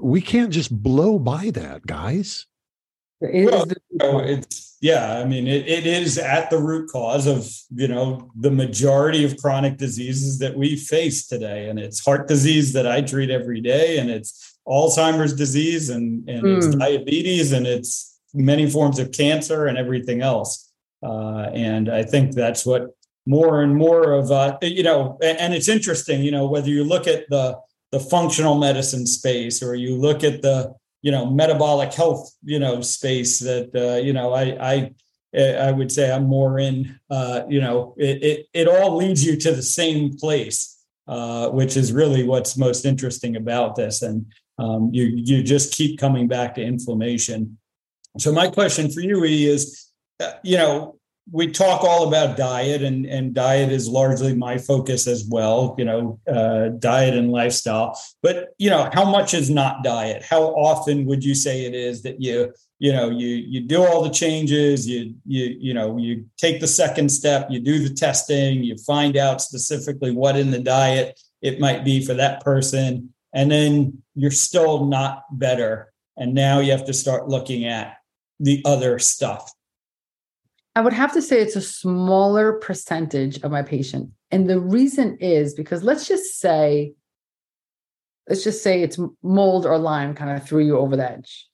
we can't just blow by that, guys. well, uh, it's yeah. I mean, it, it is at the root cause of you know the majority of chronic diseases that we face today, and it's heart disease that I treat every day, and it's Alzheimer's disease, and and mm. it's hmm. diabetes, and it's many forms of cancer and everything else. Uh, and I think that's what more and more of uh, you know, and it's interesting, you know, whether you look at the the functional medicine space or you look at the you know metabolic health you know space that uh, you know I, I I would say I'm more in, uh, you know, it, it, it all leads you to the same place, uh, which is really what's most interesting about this. And um, you, you just keep coming back to inflammation. So my question for you, E, is, uh, you know, we talk all about diet and, and diet is largely my focus as well you know uh, diet and lifestyle. But you know how much is not diet? How often would you say it is that you you know you you do all the changes you you you know you take the second step you do the testing you find out specifically what in the diet it might be for that person and then you're still not better and now you have to start looking at the other stuff I would have to say it's a smaller percentage of my patient. And the reason is because let's just say, let's just say it's mold or Lyme kind of threw you over the edge.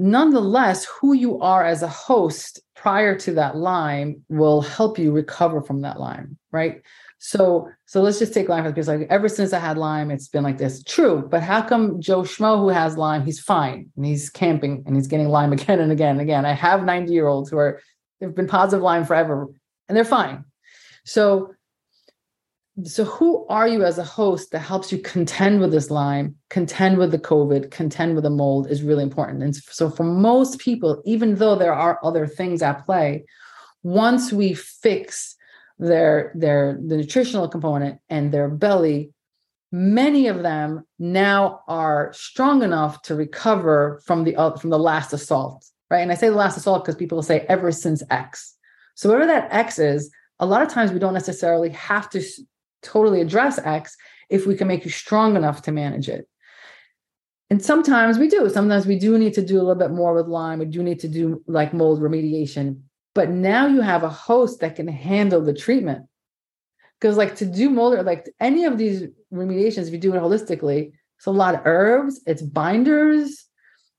Nonetheless, who you are as a host prior to that Lyme will help you recover from that Lyme, right? So, so let's just take Lyme because like ever since I had Lyme, it's been like this. True, but how come Joe Schmo who has Lyme, he's fine and he's camping and he's getting Lyme again and again and again. I have 90 year olds who are they've been positive Lyme forever and they're fine. So, so who are you as a host that helps you contend with this Lyme, contend with the COVID, contend with the mold is really important. And so for most people, even though there are other things at play, once we fix their their the nutritional component and their belly many of them now are strong enough to recover from the uh, from the last assault right? And i say the last assault because people say ever since x. So whatever that x is a lot of times we don't necessarily have to totally address x if we can make you strong enough to manage it. And sometimes we do. Sometimes we do need to do a little bit more with Lyme we do need to do like mold remediation but now you have a host that can handle the treatment. Because like to do mold or like any of these remediations, if you do it holistically, it's a lot of herbs, it's binders,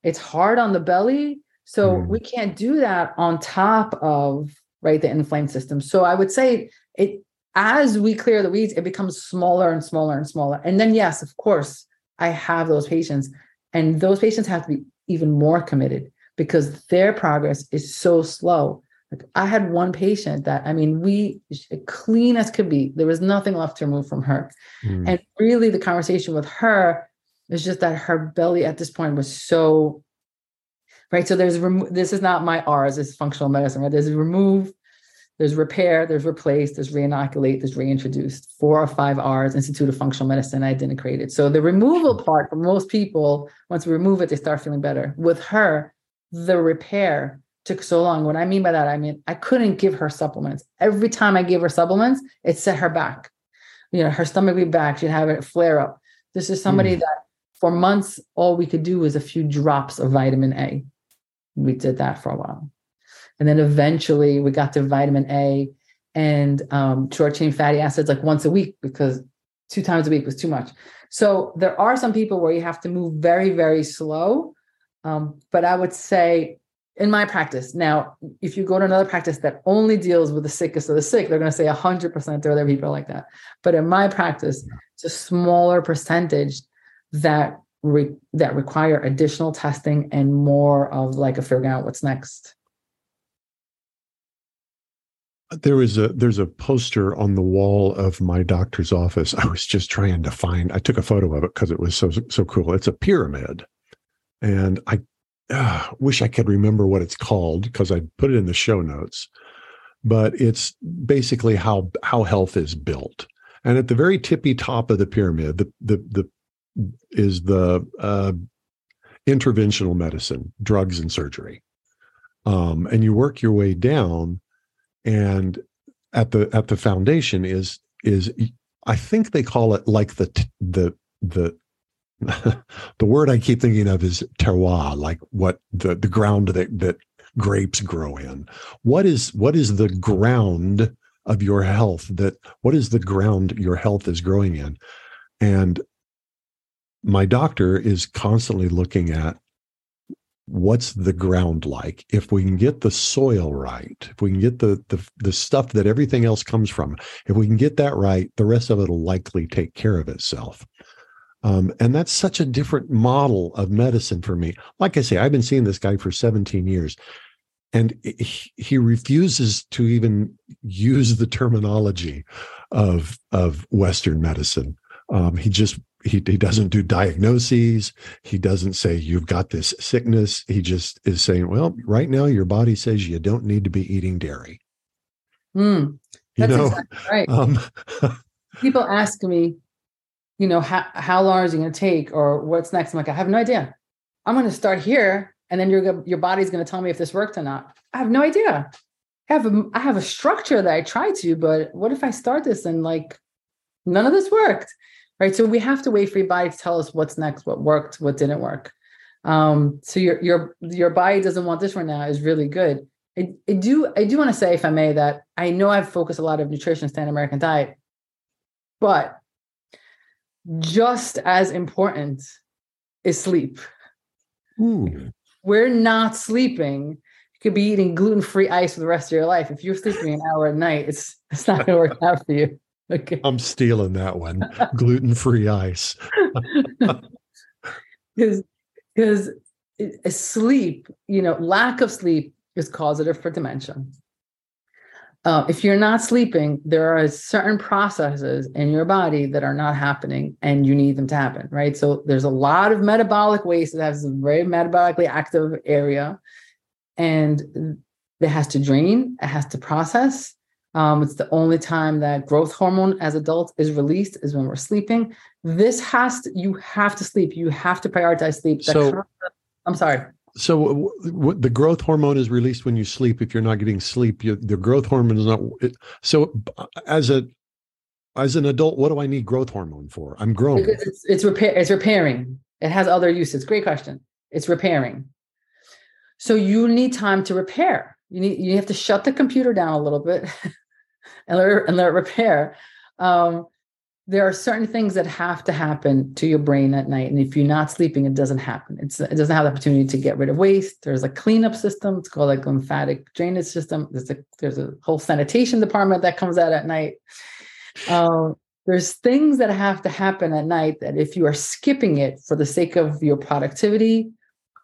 it's hard on the belly. So mm. we can't do that on top of right the inflamed system. So I would say it as we clear the weeds, it becomes smaller and smaller and smaller. And then yes, of course, I have those patients, and those patients have to be even more committed because their progress is so slow like I had one patient that I mean, we clean as could be. There was nothing left to remove from her. Mm. And really the conversation with her is just that her belly at this point was so right. So there's remo- this is not my R's, it's functional medicine, right? There's remove, there's repair, there's replace, there's reinoculate, there's reintroduced. Four or five R's, Institute of Functional Medicine, I didn't create it. So the removal part for most people, once we remove it, they start feeling better. With her, the repair took so long. What I mean by that, I mean, I couldn't give her supplements. Every time I gave her supplements, it set her back. You know, her stomach would be back. She'd have a flare up. This is somebody mm. that for months, all we could do was a few drops of vitamin A. We did that for a while. And then eventually we got to vitamin A and um, short chain fatty acids like once a week because two times a week was too much. So there are some people where you have to move very, very slow. Um, but I would say in my practice now if you go to another practice that only deals with the sickest of the sick they're going to say 100% there are other people like that. But in my practice it's a smaller percentage that re- that require additional testing and more of like a figuring out what's next. There is a there's a poster on the wall of my doctor's office. I was just trying to find i took a photo of it because it was so so cool. It's a pyramid. And i uh, wish I could remember what it's called because I put it in the show notes. But it's basically how how health is built. And at the very tippy top of the pyramid, the the the is the uh, interventional medicine, drugs and surgery. Um, and you work your way down, and at the at the foundation is is I think they call it like the the the the word I keep thinking of is terroir, like what the, the ground that, that grapes grow in. What is what is the ground of your health that what is the ground your health is growing in? And my doctor is constantly looking at what's the ground like if we can get the soil right if we can get the, the the stuff that everything else comes from if we can get that right the rest of it will likely take care of itself um, and that's such a different model of medicine for me. Like I say, I've been seeing this guy for 17 years. and he, he refuses to even use the terminology of of Western medicine. Um, he just he, he doesn't do diagnoses. He doesn't say you've got this sickness. He just is saying, well, right now your body says you don't need to be eating dairy. Mm, you know, exactly right. Um, People ask me, you know, how how long is it going to take, or what's next? I'm like, I have no idea. I'm going to start here, and then your your body's going to tell me if this worked or not. I have no idea. I have a I have a structure that I try to, but what if I start this and like none of this worked? Right. So we have to wait for your body to tell us what's next, what worked, what didn't work. Um, so your your your body doesn't want this right now is really good. I, I do I do want to say, if I may, that I know I've focused a lot of nutrition, standard American diet, but just as important is sleep. Ooh. We're not sleeping. You could be eating gluten-free ice for the rest of your life. If you're sleeping an hour at night, it's it's not going to work out for you. Okay. I'm stealing that one. gluten-free ice. Because because uh, sleep, you know, lack of sleep is causative for dementia. Uh, if you're not sleeping, there are certain processes in your body that are not happening and you need them to happen, right? So there's a lot of metabolic waste that has a very metabolically active area and it has to drain, it has to process. Um, it's the only time that growth hormone as adults is released is when we're sleeping. This has to, you have to sleep. You have to prioritize sleep. So, I'm sorry so w- w- the growth hormone is released when you sleep. If you're not getting sleep you, the growth hormone is not it, so as a as an adult what do i need growth hormone for? I'm grown it's, it's repair it's repairing. It has other uses. Great question. It's repairing. So you need time to repair. You need you have to shut the computer down a little bit and let, and let it repair. Um, there are certain things that have to happen to your brain at night and if you're not sleeping it doesn't happen. It's, it doesn't have the opportunity to get rid of waste. There's a cleanup system it's called like lymphatic drainage system. There's a there's a whole sanitation department that comes out at night. Um, there's things that have to happen at night that if you are skipping it for the sake of your productivity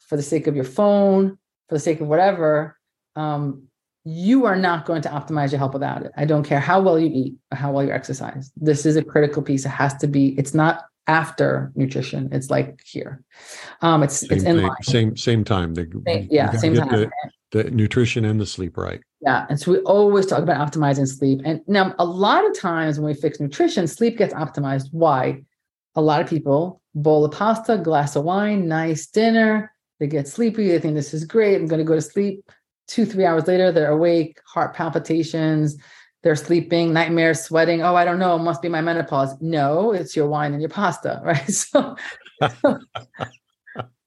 for the sake of your phone for the sake of whatever um, you are not going to optimize your health without it. I don't care how well you eat or how well you exercise. This is a critical piece. It has to be, it's not after nutrition. It's like here. Um, it's same it's in thing, line. Same same time. The, same, yeah, same time. The, the, nutrition and the sleep right. Yeah, and so we always talk about optimizing sleep. And now a lot of times when we fix nutrition, sleep gets optimized. Why? A lot of people bowl of pasta, glass of wine, nice dinner. They get sleepy. They think this is great. I'm going to go to sleep two, three hours later, they're awake, heart palpitations, they're sleeping, nightmares, sweating. Oh, I don't know, it must be my menopause. No, it's your wine and your pasta, right? So, so,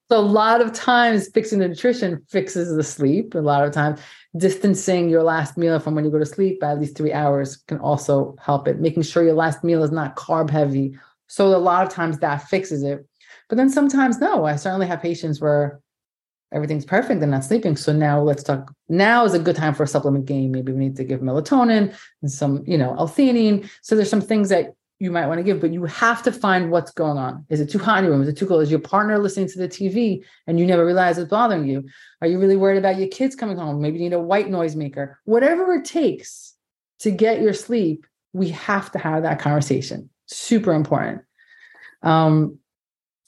a lot of times fixing the nutrition fixes the sleep. A lot of times distancing your last meal from when you go to sleep by at least three hours can also help it. Making sure your last meal is not carb heavy. So a lot of times that fixes it. But then sometimes no. I certainly have patients where everything's perfect they're not sleeping. So now let's talk now is a good time for a supplement game. Maybe we need to give melatonin and some you know l-theanine. So there's some things that you might want to give but you have to find what's going on. Is it too hot in your room? Is it too cold? Is your partner listening to the tv and you never realize it's bothering you? Are you really worried about your kids coming home? Maybe you need a white noise maker whatever it takes to get your sleep we have to have that conversation. Super important. Um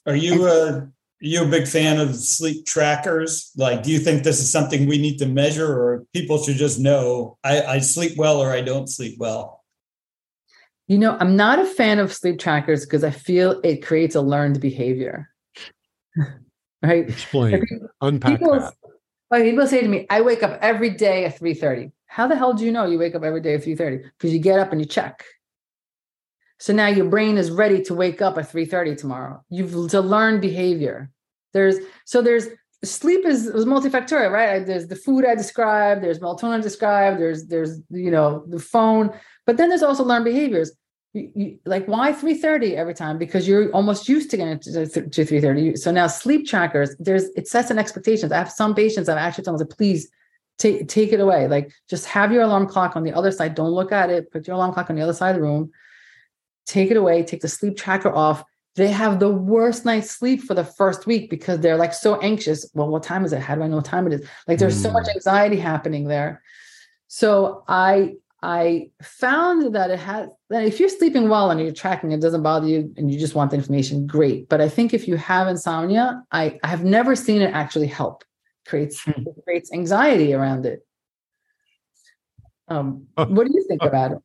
are you and- you a big fan of sleep trackers? Like, do you think this is something we need to measure, or people should just know I, I sleep well or I don't sleep well? You know, I'm not a fan of sleep trackers because I feel it creates a learned behavior. right? Explain. Unpack people, that. Like people say to me, I wake up every day at 3:30. How the hell do you know you wake up every day at 3:30? Because you get up and you check. So now your brain is ready to wake up at 3:30 tomorrow. You've to learn behavior. There's so there's sleep is, is multifactorial, right? There's the food I described, there's melatonin described, there's there's you know the phone, but then there's also learned behaviors. You, you, like why 3:30 every time? Because you're almost used to getting to, to, to 3:30. So now sleep trackers, there's it sets an expectations. I have some patients I've actually told them, please take take it away. Like just have your alarm clock on the other side. Don't look at it. Put your alarm clock on the other side of the room take it away, take the sleep tracker off, they have the worst night's sleep for the first week because they're like so anxious. Well, what time is it? How do I know what time it is? Like there's mm. so much mm. anxiety happening there. So I I found that it has that if you're sleeping well and you're tracking, it doesn't bother you and you just want the information, great. But I think if you have insomnia, I, I have never seen it actually help. creates hmm. creates anxiety around it. Um, what do you think about it?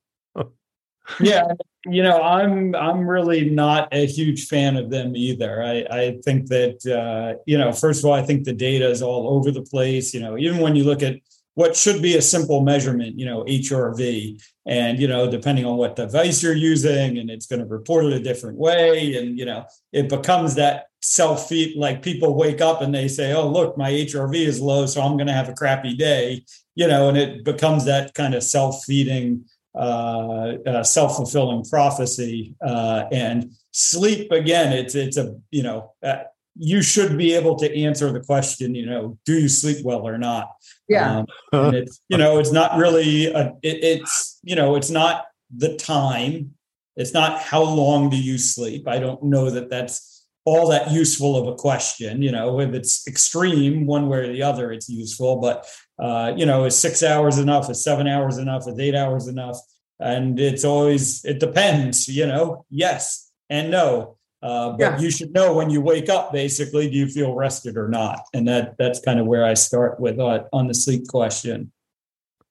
Yeah, you know, I'm I'm really not a huge fan of them either. I I think that uh, you know, first of all, I think the data is all over the place. You know, even when you look at what should be a simple measurement, you know, HRV, and you know, depending on what device you're using, and it's going to report it a different way, and you know, it becomes that self feed. Like people wake up and they say, "Oh, look, my HRV is low, so I'm going to have a crappy day," you know, and it becomes that kind of self feeding, uh, uh, self fulfilling prophecy. Uh, and sleep again, it's it's a you know. Uh, you should be able to answer the question, you know, do you sleep well or not? Yeah. Um, and it's, you know, it's not really, a, it, it's, you know, it's not the time. It's not how long do you sleep. I don't know that that's all that useful of a question. You know, if it's extreme one way or the other, it's useful. But, uh, you know, is six hours enough? Is seven hours enough? Is eight hours enough? And it's always, it depends, you know, yes and no uh, but yeah. you should know when you wake up, basically, do you feel rested or not? And that that's kind of where I start with uh, on the sleep question.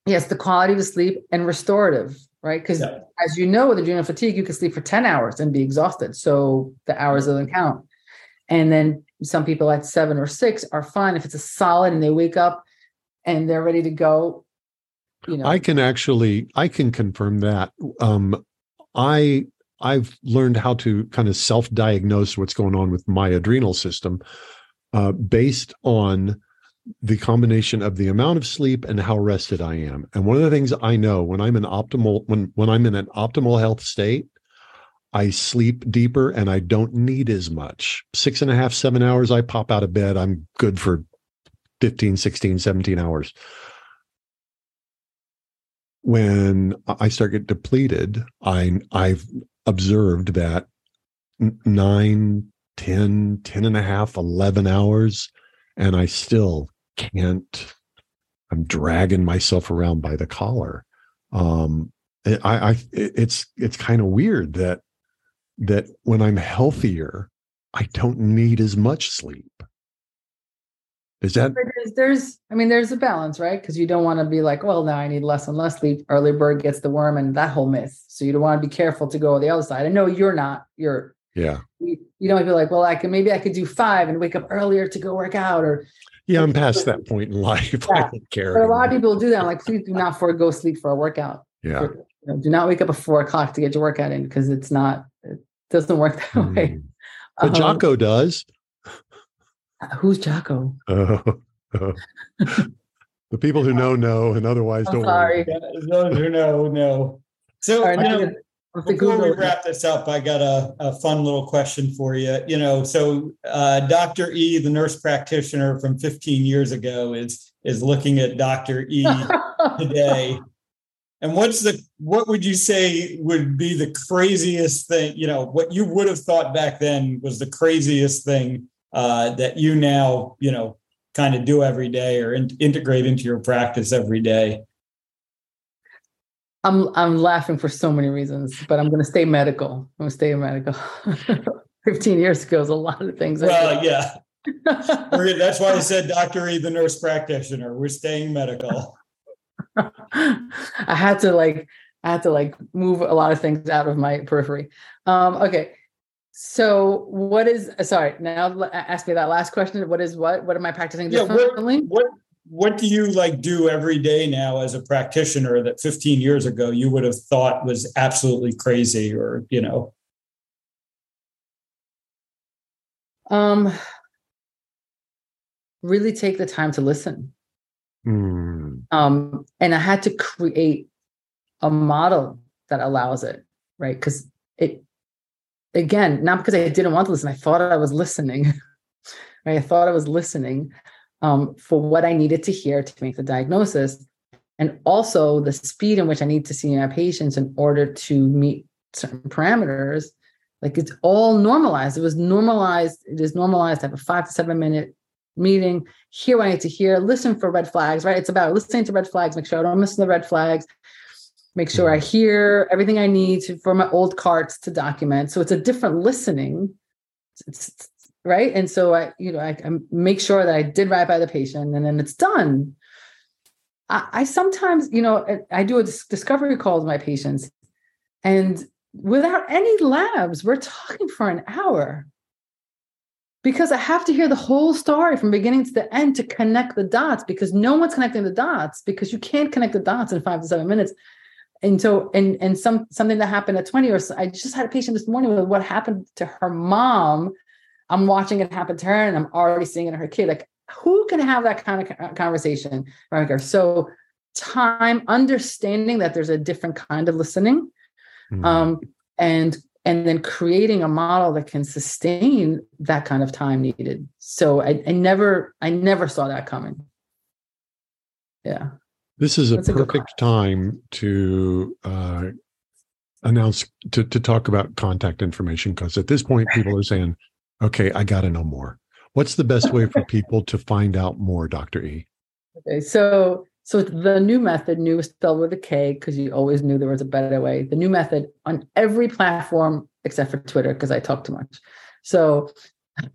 Yes, the quality of sleep and restorative, right? Because yeah. as you know, with adrenal fatigue, you can sleep for 10 hours and be exhausted. So the hours doesn't count. And then some people at seven or six are fine if it's a solid and they wake up and they're ready to go. You know. I can actually I can confirm that. Um, I I've learned how to kind of self diagnose what's going on with my adrenal system uh, based on the combination of the amount of sleep and how rested I am. And one of the things I know when I'm in optimal when when I'm in an optimal health state, I sleep deeper and I don't need as much. Six and a half, seven hours, I pop out of bed. I'm good for 15, 16, 17 hours. When I start get depleted, I I've observed that nine, 10, 10 and a half, 11 hours, and I still can't, I'm dragging myself around by the collar. Um, I, I, it's, it's kind of weird that, that when I'm healthier, I don't need as much sleep. Is that there's, there's I mean there's a balance, right? Because you don't want to be like, well, now I need less and less sleep. Early bird gets the worm, and that whole myth. So you don't want to be careful to go the other side. I know you're not. You're yeah. You, you don't feel like, well, I can maybe I could do five and wake up earlier to go work out, or yeah, I'm past that point in life. Yeah. I don't care. But a lot of people do that. I'm like, please do not forego sleep for a workout. Yeah. you know, do not wake up at four o'clock to get your workout in because it's not. It doesn't work that mm. way. But um, Jocko does. Who's Jocko? Oh. the people who know know, and otherwise I'm don't. Sorry, worry. those who know know. So right, you before we wrap this up, I got a, a, fun little question for you. You know, so uh, Dr. E, the nurse practitioner from 15 years ago, is is looking at Dr. E today. And what's the what would you say would be the craziest thing? You know, what you would have thought back then was the craziest thing uh, that you now, you know, kind of do every day or in, integrate into your practice every day? I'm I'm laughing for so many reasons, but I'm going to stay medical. I'm going to stay medical. 15 years ago is a lot of things. Well, yeah. That's why I said Dr. E, the nurse practitioner. We're staying medical. I had to like I had to like move a lot of things out of my periphery. Um, okay. So, what is sorry? Now, ask me that last question. What is what? What am I practicing differently? Yeah, what, what what do you like do every day now as a practitioner that 15 years ago you would have thought was absolutely crazy, or you know? Um, really take the time to listen. Mm. Um, and I had to create a model that allows it, right? Because it again, not because I didn't want to listen, I thought I was listening. right? I thought I was listening um, for what I needed to hear to make the diagnosis. And also the speed in which I need to see my patients in order to meet certain parameters Like it's all normalized. It was normalized. It is normalized to have a five to seven minute meeting, hear what I need to hear, listen for red flags, right? It's about listening to red flags, make sure I don't miss the red flags, make sure I mm-hmm. hear everything I need to, for my old carts to document. So it's a different listening. It's, right. And so I, you know, I, I, make sure that I did right by the patient and then it's done. I, I sometimes, you know, I, do a discovery call with my patients and without any labs, we're talking for an hour because I have to hear the whole story from beginning to the end to connect the dots because no one's connecting the dots because you can't connect the dots in five to seven minutes. And so, and and some something that happened at 20 or so, I just had a patient this morning with what happened to her mom. I'm watching it happen to her and I'm already seeing it in her kid. Like, who can have that kind of conversation? So time, understanding that there's a different kind of listening mm-hmm. um, and and then creating a model that can sustain that kind of time needed so I, I never i never saw that coming yeah this is a That's perfect a time to uh, announce to, to talk about contact information because at this point people are saying okay i got to know more what's the best way for people to find out more dr e okay so so the Knew Method, new spelled with a K, because you always knew there was a better way. The Knew Method on every platform except for Twitter, because I talk too much. So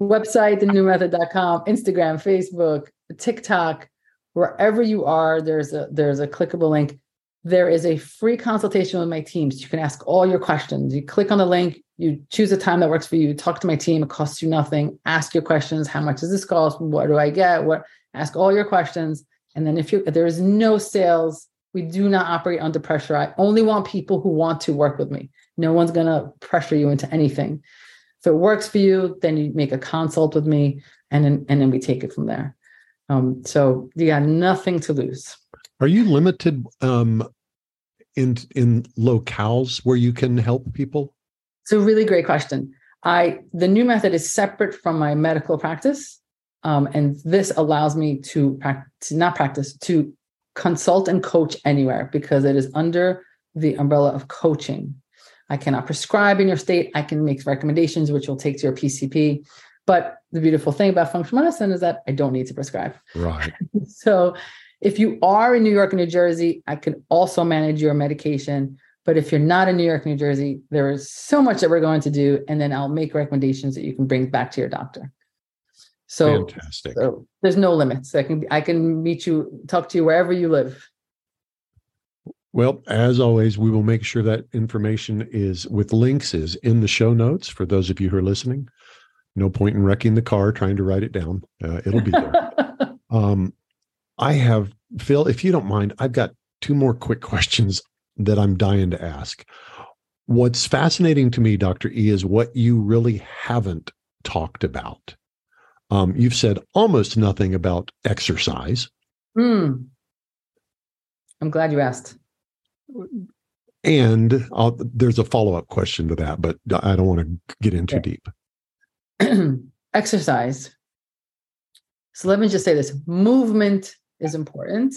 website, theknewmethod.com, Instagram, Facebook, TikTok, wherever you are, there's a there's a clickable link. There is a free consultation with my teams. You can ask all your questions. You click on the link, you choose a time that works for you, talk to my team, it costs you nothing. Ask your questions. How much does this cost? What do I get? What ask all your questions and then if you there is no sales, we do not operate under pressure. I only want people who want to work with me. No one's gonna pressure you into anything. If it works for you, then you make a consult with me, and then and then we take it from there. Um, so you got nothing to lose. Are you limited um, in in locales where you can help people? It's a really great question. I the Knew Method is separate from my medical practice. Um, and this allows me to practice, not practice, to consult and coach anywhere because it is under the umbrella of coaching. I cannot prescribe in your state. I can make recommendations, which will take to your PCP. But the beautiful thing about functional medicine is that I don't need to prescribe. Right. so if you are in New York and New Jersey, I can also manage your medication. But if you're not in New York, New Jersey, there is so much that we're going to do. And then I'll make recommendations that you can bring back to your doctor. So, Fantastic. so there's no limits. I can I can meet you, talk to you wherever you live. Well, as always, we will make sure that information is with links is in the show notes for those of you who are listening. No point in wrecking the car trying to write it down. Uh, it'll be there. um, I have Phil, if you don't mind, I've got two more quick questions that I'm dying to ask. What's fascinating to me, Dr. E, is what you really haven't talked about. Um, you've said almost nothing about exercise. Mm. I'm glad you asked. And I'll, there's a follow up question to that, but I don't want to get in too okay. deep. exercise. So let me just say this movement is important,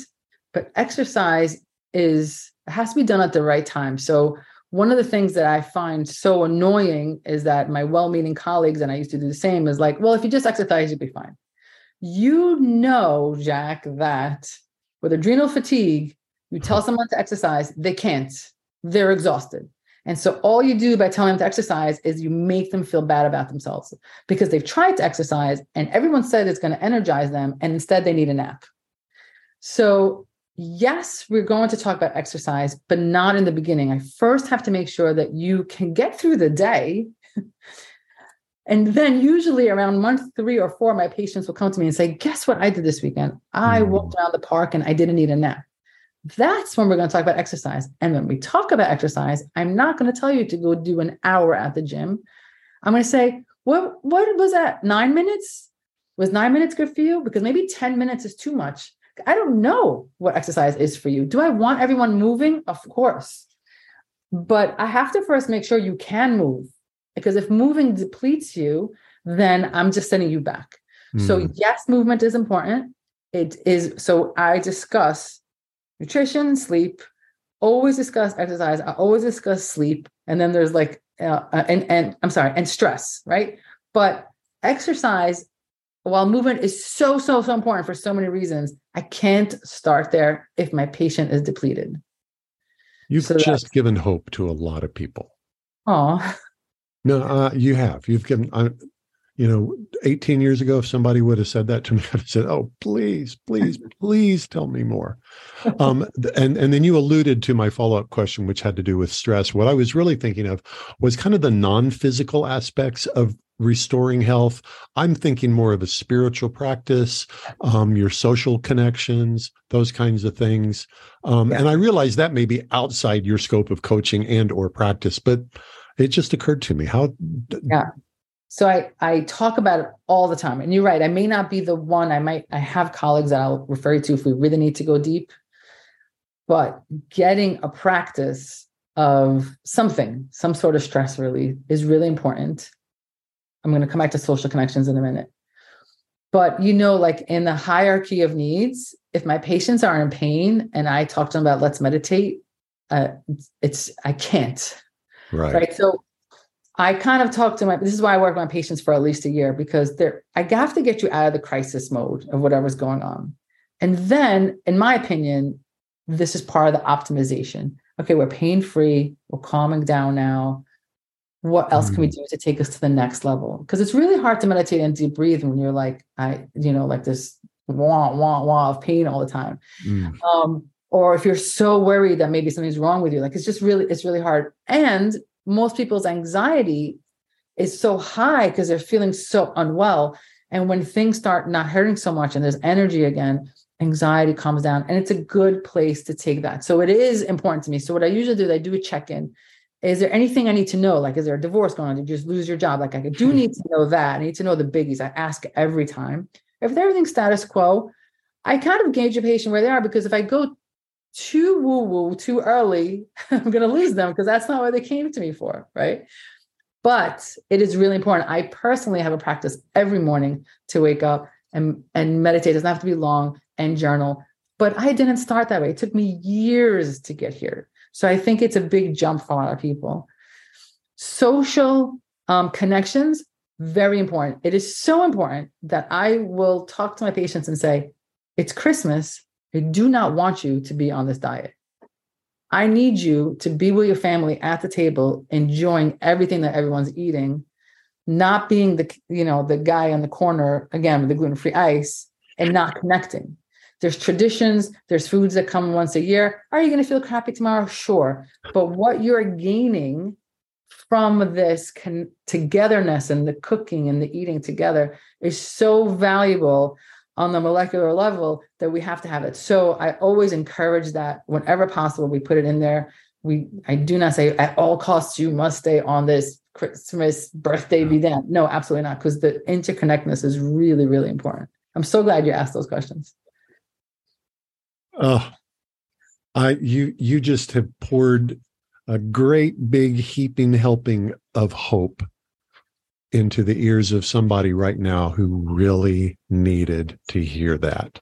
but exercise is has to be done at the right time. So one of the things that I find so annoying is that my well meaning colleagues, and I used to do the same, is like, well, if you just exercise, you'll be fine. You know, Jack, that with adrenal fatigue, you tell mm-hmm. someone to exercise, they can't. They're exhausted. And so all you do by telling them to exercise is you make them feel bad about themselves because they've tried to exercise and everyone said it's going to energize them. And instead, they need a nap. So yes, we're going to talk about exercise, but not in the beginning. I first have to make sure that you can get through the day. and then, usually around month three or four, my patients will come to me and say, Guess what I did this weekend? I mm. walked around the park and I didn't need a nap. That's when we're going to talk about exercise. And when we talk about exercise, I'm not going to tell you to go do an hour at the gym. I'm going to say, what, what was that? Nine minutes? Was nine minutes good for you? Because maybe 10 minutes is too much. I don't know what exercise is for you. Do I want everyone moving? Of course. But I have to first make sure you can move because if moving depletes you, then I'm just sending you back. Mm. So, hmm. yes, movement is important. It is. So, I discuss nutrition, sleep, always discuss exercise. I always discuss sleep. And then there's like uh, and and I'm sorry, and stress, right? But exercise, while movement is so so so important for so many reasons, I can't start there if my patient is depleted. You've so just given hope to a lot of people. Oh, no, uh, you have. You've given. Uh, you know, 18 years ago, if somebody would have said that to me, I'd have said, "Oh, please, please, please tell me more." Um, and and then you alluded to my follow up question, which had to do with stress. What I was really thinking of was kind of the non physical aspects of restoring health. I'm thinking more of a spiritual practice, um, your social connections, those kinds of things. Um, yeah. And I realize that may be outside your scope of coaching and or practice, but it just occurred to me how yeah so I, I talk about it all the time. And you're right. I may not be the one. I might, I have colleagues that I'll refer you to if we really need to go deep. But getting a practice of something, some sort of stress relief is really important. I'm going to come back to social connections in a minute. But you know, like in the hierarchy of needs, if my patients are in pain and I talk to them about let's meditate, uh, it's I can't. Right. Right. So I kind of talk to my this is why I work with my patients for at least a year because they're I have to get you out of the crisis mode of whatever's going on. And then, in my opinion, this is part of the optimization. Okay, we're pain-free, we're calming down now. What else can we mm. do to take us to the next level? Because it's really hard to meditate and deep breathe when you're like, I, you know, like this wah, wah, wah of pain all the time. Mm. Um, or if you're so worried that maybe something's wrong with you, like it's just really, it's really hard. And most people's anxiety is so high because they're feeling so unwell. And when things start not hurting so much and there's energy again, anxiety calms down. And it's a good place to take that. So it is important to me. So what I usually do is I do a check-in. Is there anything I need to know? Like, is there a divorce going on? Did you just lose your job? Like, I do need to know that. I need to know the biggies. I ask every time. If everything's status quo, I kind of gauge a patient where they are because if I go too woo woo too early, I'm going to lose them because that's not what they came to me for. Right. But it is really important. I personally have a practice every morning to wake up and, and meditate. It doesn't have to be long and journal. But I didn't start that way. It took me years to get here. So I think it's a big jump for a lot of people. Social um, connections, very important. It is so important that I will talk to my patients and say, it's Christmas. I do not want you to be on this diet. I need you to be with your family at the table, enjoying everything that everyone's eating, not being the you know the guy on the corner again with the gluten-free ice and not connecting. There's traditions, there's foods that come once a year. Are you going to feel crappy tomorrow? Sure. But what you're gaining from this con- togetherness and the cooking and the eating together is so valuable on the molecular level that we have to have it. So I always encourage that whenever possible, we put it in there. We I do not say at all costs you must stay on this Christmas birthday mm. be damned. No, absolutely not, because the interconnectedness is really, really important. I'm so glad you asked those questions. Oh, I you you just have poured a great big heaping helping of hope into the ears of somebody right now who really needed to hear that.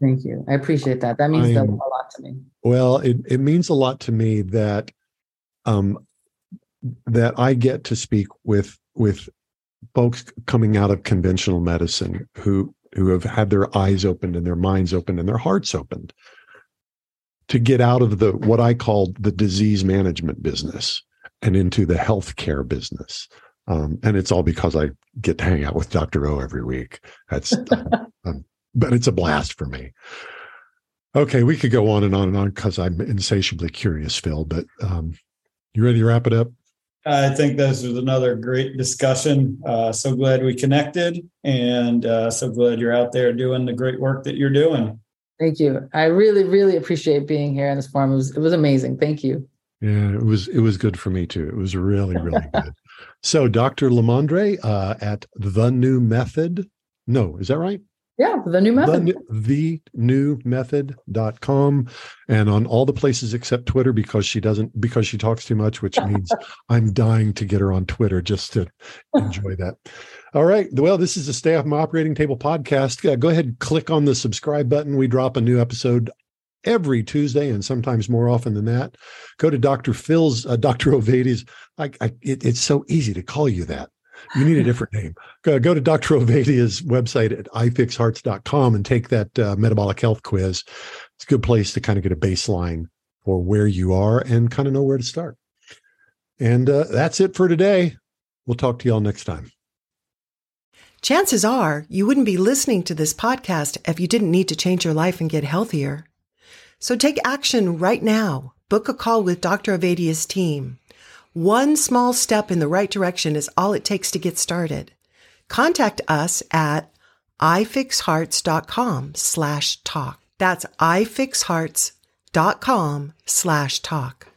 Thank you. I appreciate that. That means I'm, a lot to me. Well, it, it means a lot to me that um that I get to speak with with folks coming out of conventional medicine who who have had their eyes opened and their minds opened and their hearts opened to get out of the what I call the disease management business and into the healthcare business. Um, and it's all because I get to hang out with Dr. O every week. That's, um, but it's a blast for me. Okay, we could go on and on and on because I'm insatiably curious, Phil. But um, you ready to wrap it up? I think this was another great discussion. Uh, so glad we connected, and uh, so glad you're out there doing the great work that you're doing. Thank you. I really, really appreciate being here in this forum. It was, it was amazing. Thank you. Yeah, it was it was good for me too. It was really, really good. So, Dr. LaMandre uh, at The Knew Method. No, is that right? Yeah, The Knew Method. The, the Knew Method.com and on all the places except Twitter because she doesn't, because she talks too much, which means I'm dying to get her on Twitter just to enjoy that. All right. Well, this is the Stay Off My Operating Table podcast. Uh, go ahead and click on the subscribe button. We drop a new episode every Tuesday and sometimes more often than that. Go to Dr. Phil's, uh, Dr. Ovadia's. I, I, it, it's so easy to call you that. You need a different name. Go, go to Dr. Ovadia's website at ifixhearts.com and take that uh, metabolic health quiz. It's a good place to kind of get a baseline for where you are and kind of know where to start. And uh, that's it for today. We'll talk to y'all next time. Chances are you wouldn't be listening to this podcast if you didn't need to change your life and get healthier. So take action right now. Book a call with Dr. Ovadia's team. One small step in the right direction is all it takes to get started. Contact us at ifixhearts.com slash talk. That's ifixhearts.com slash talk.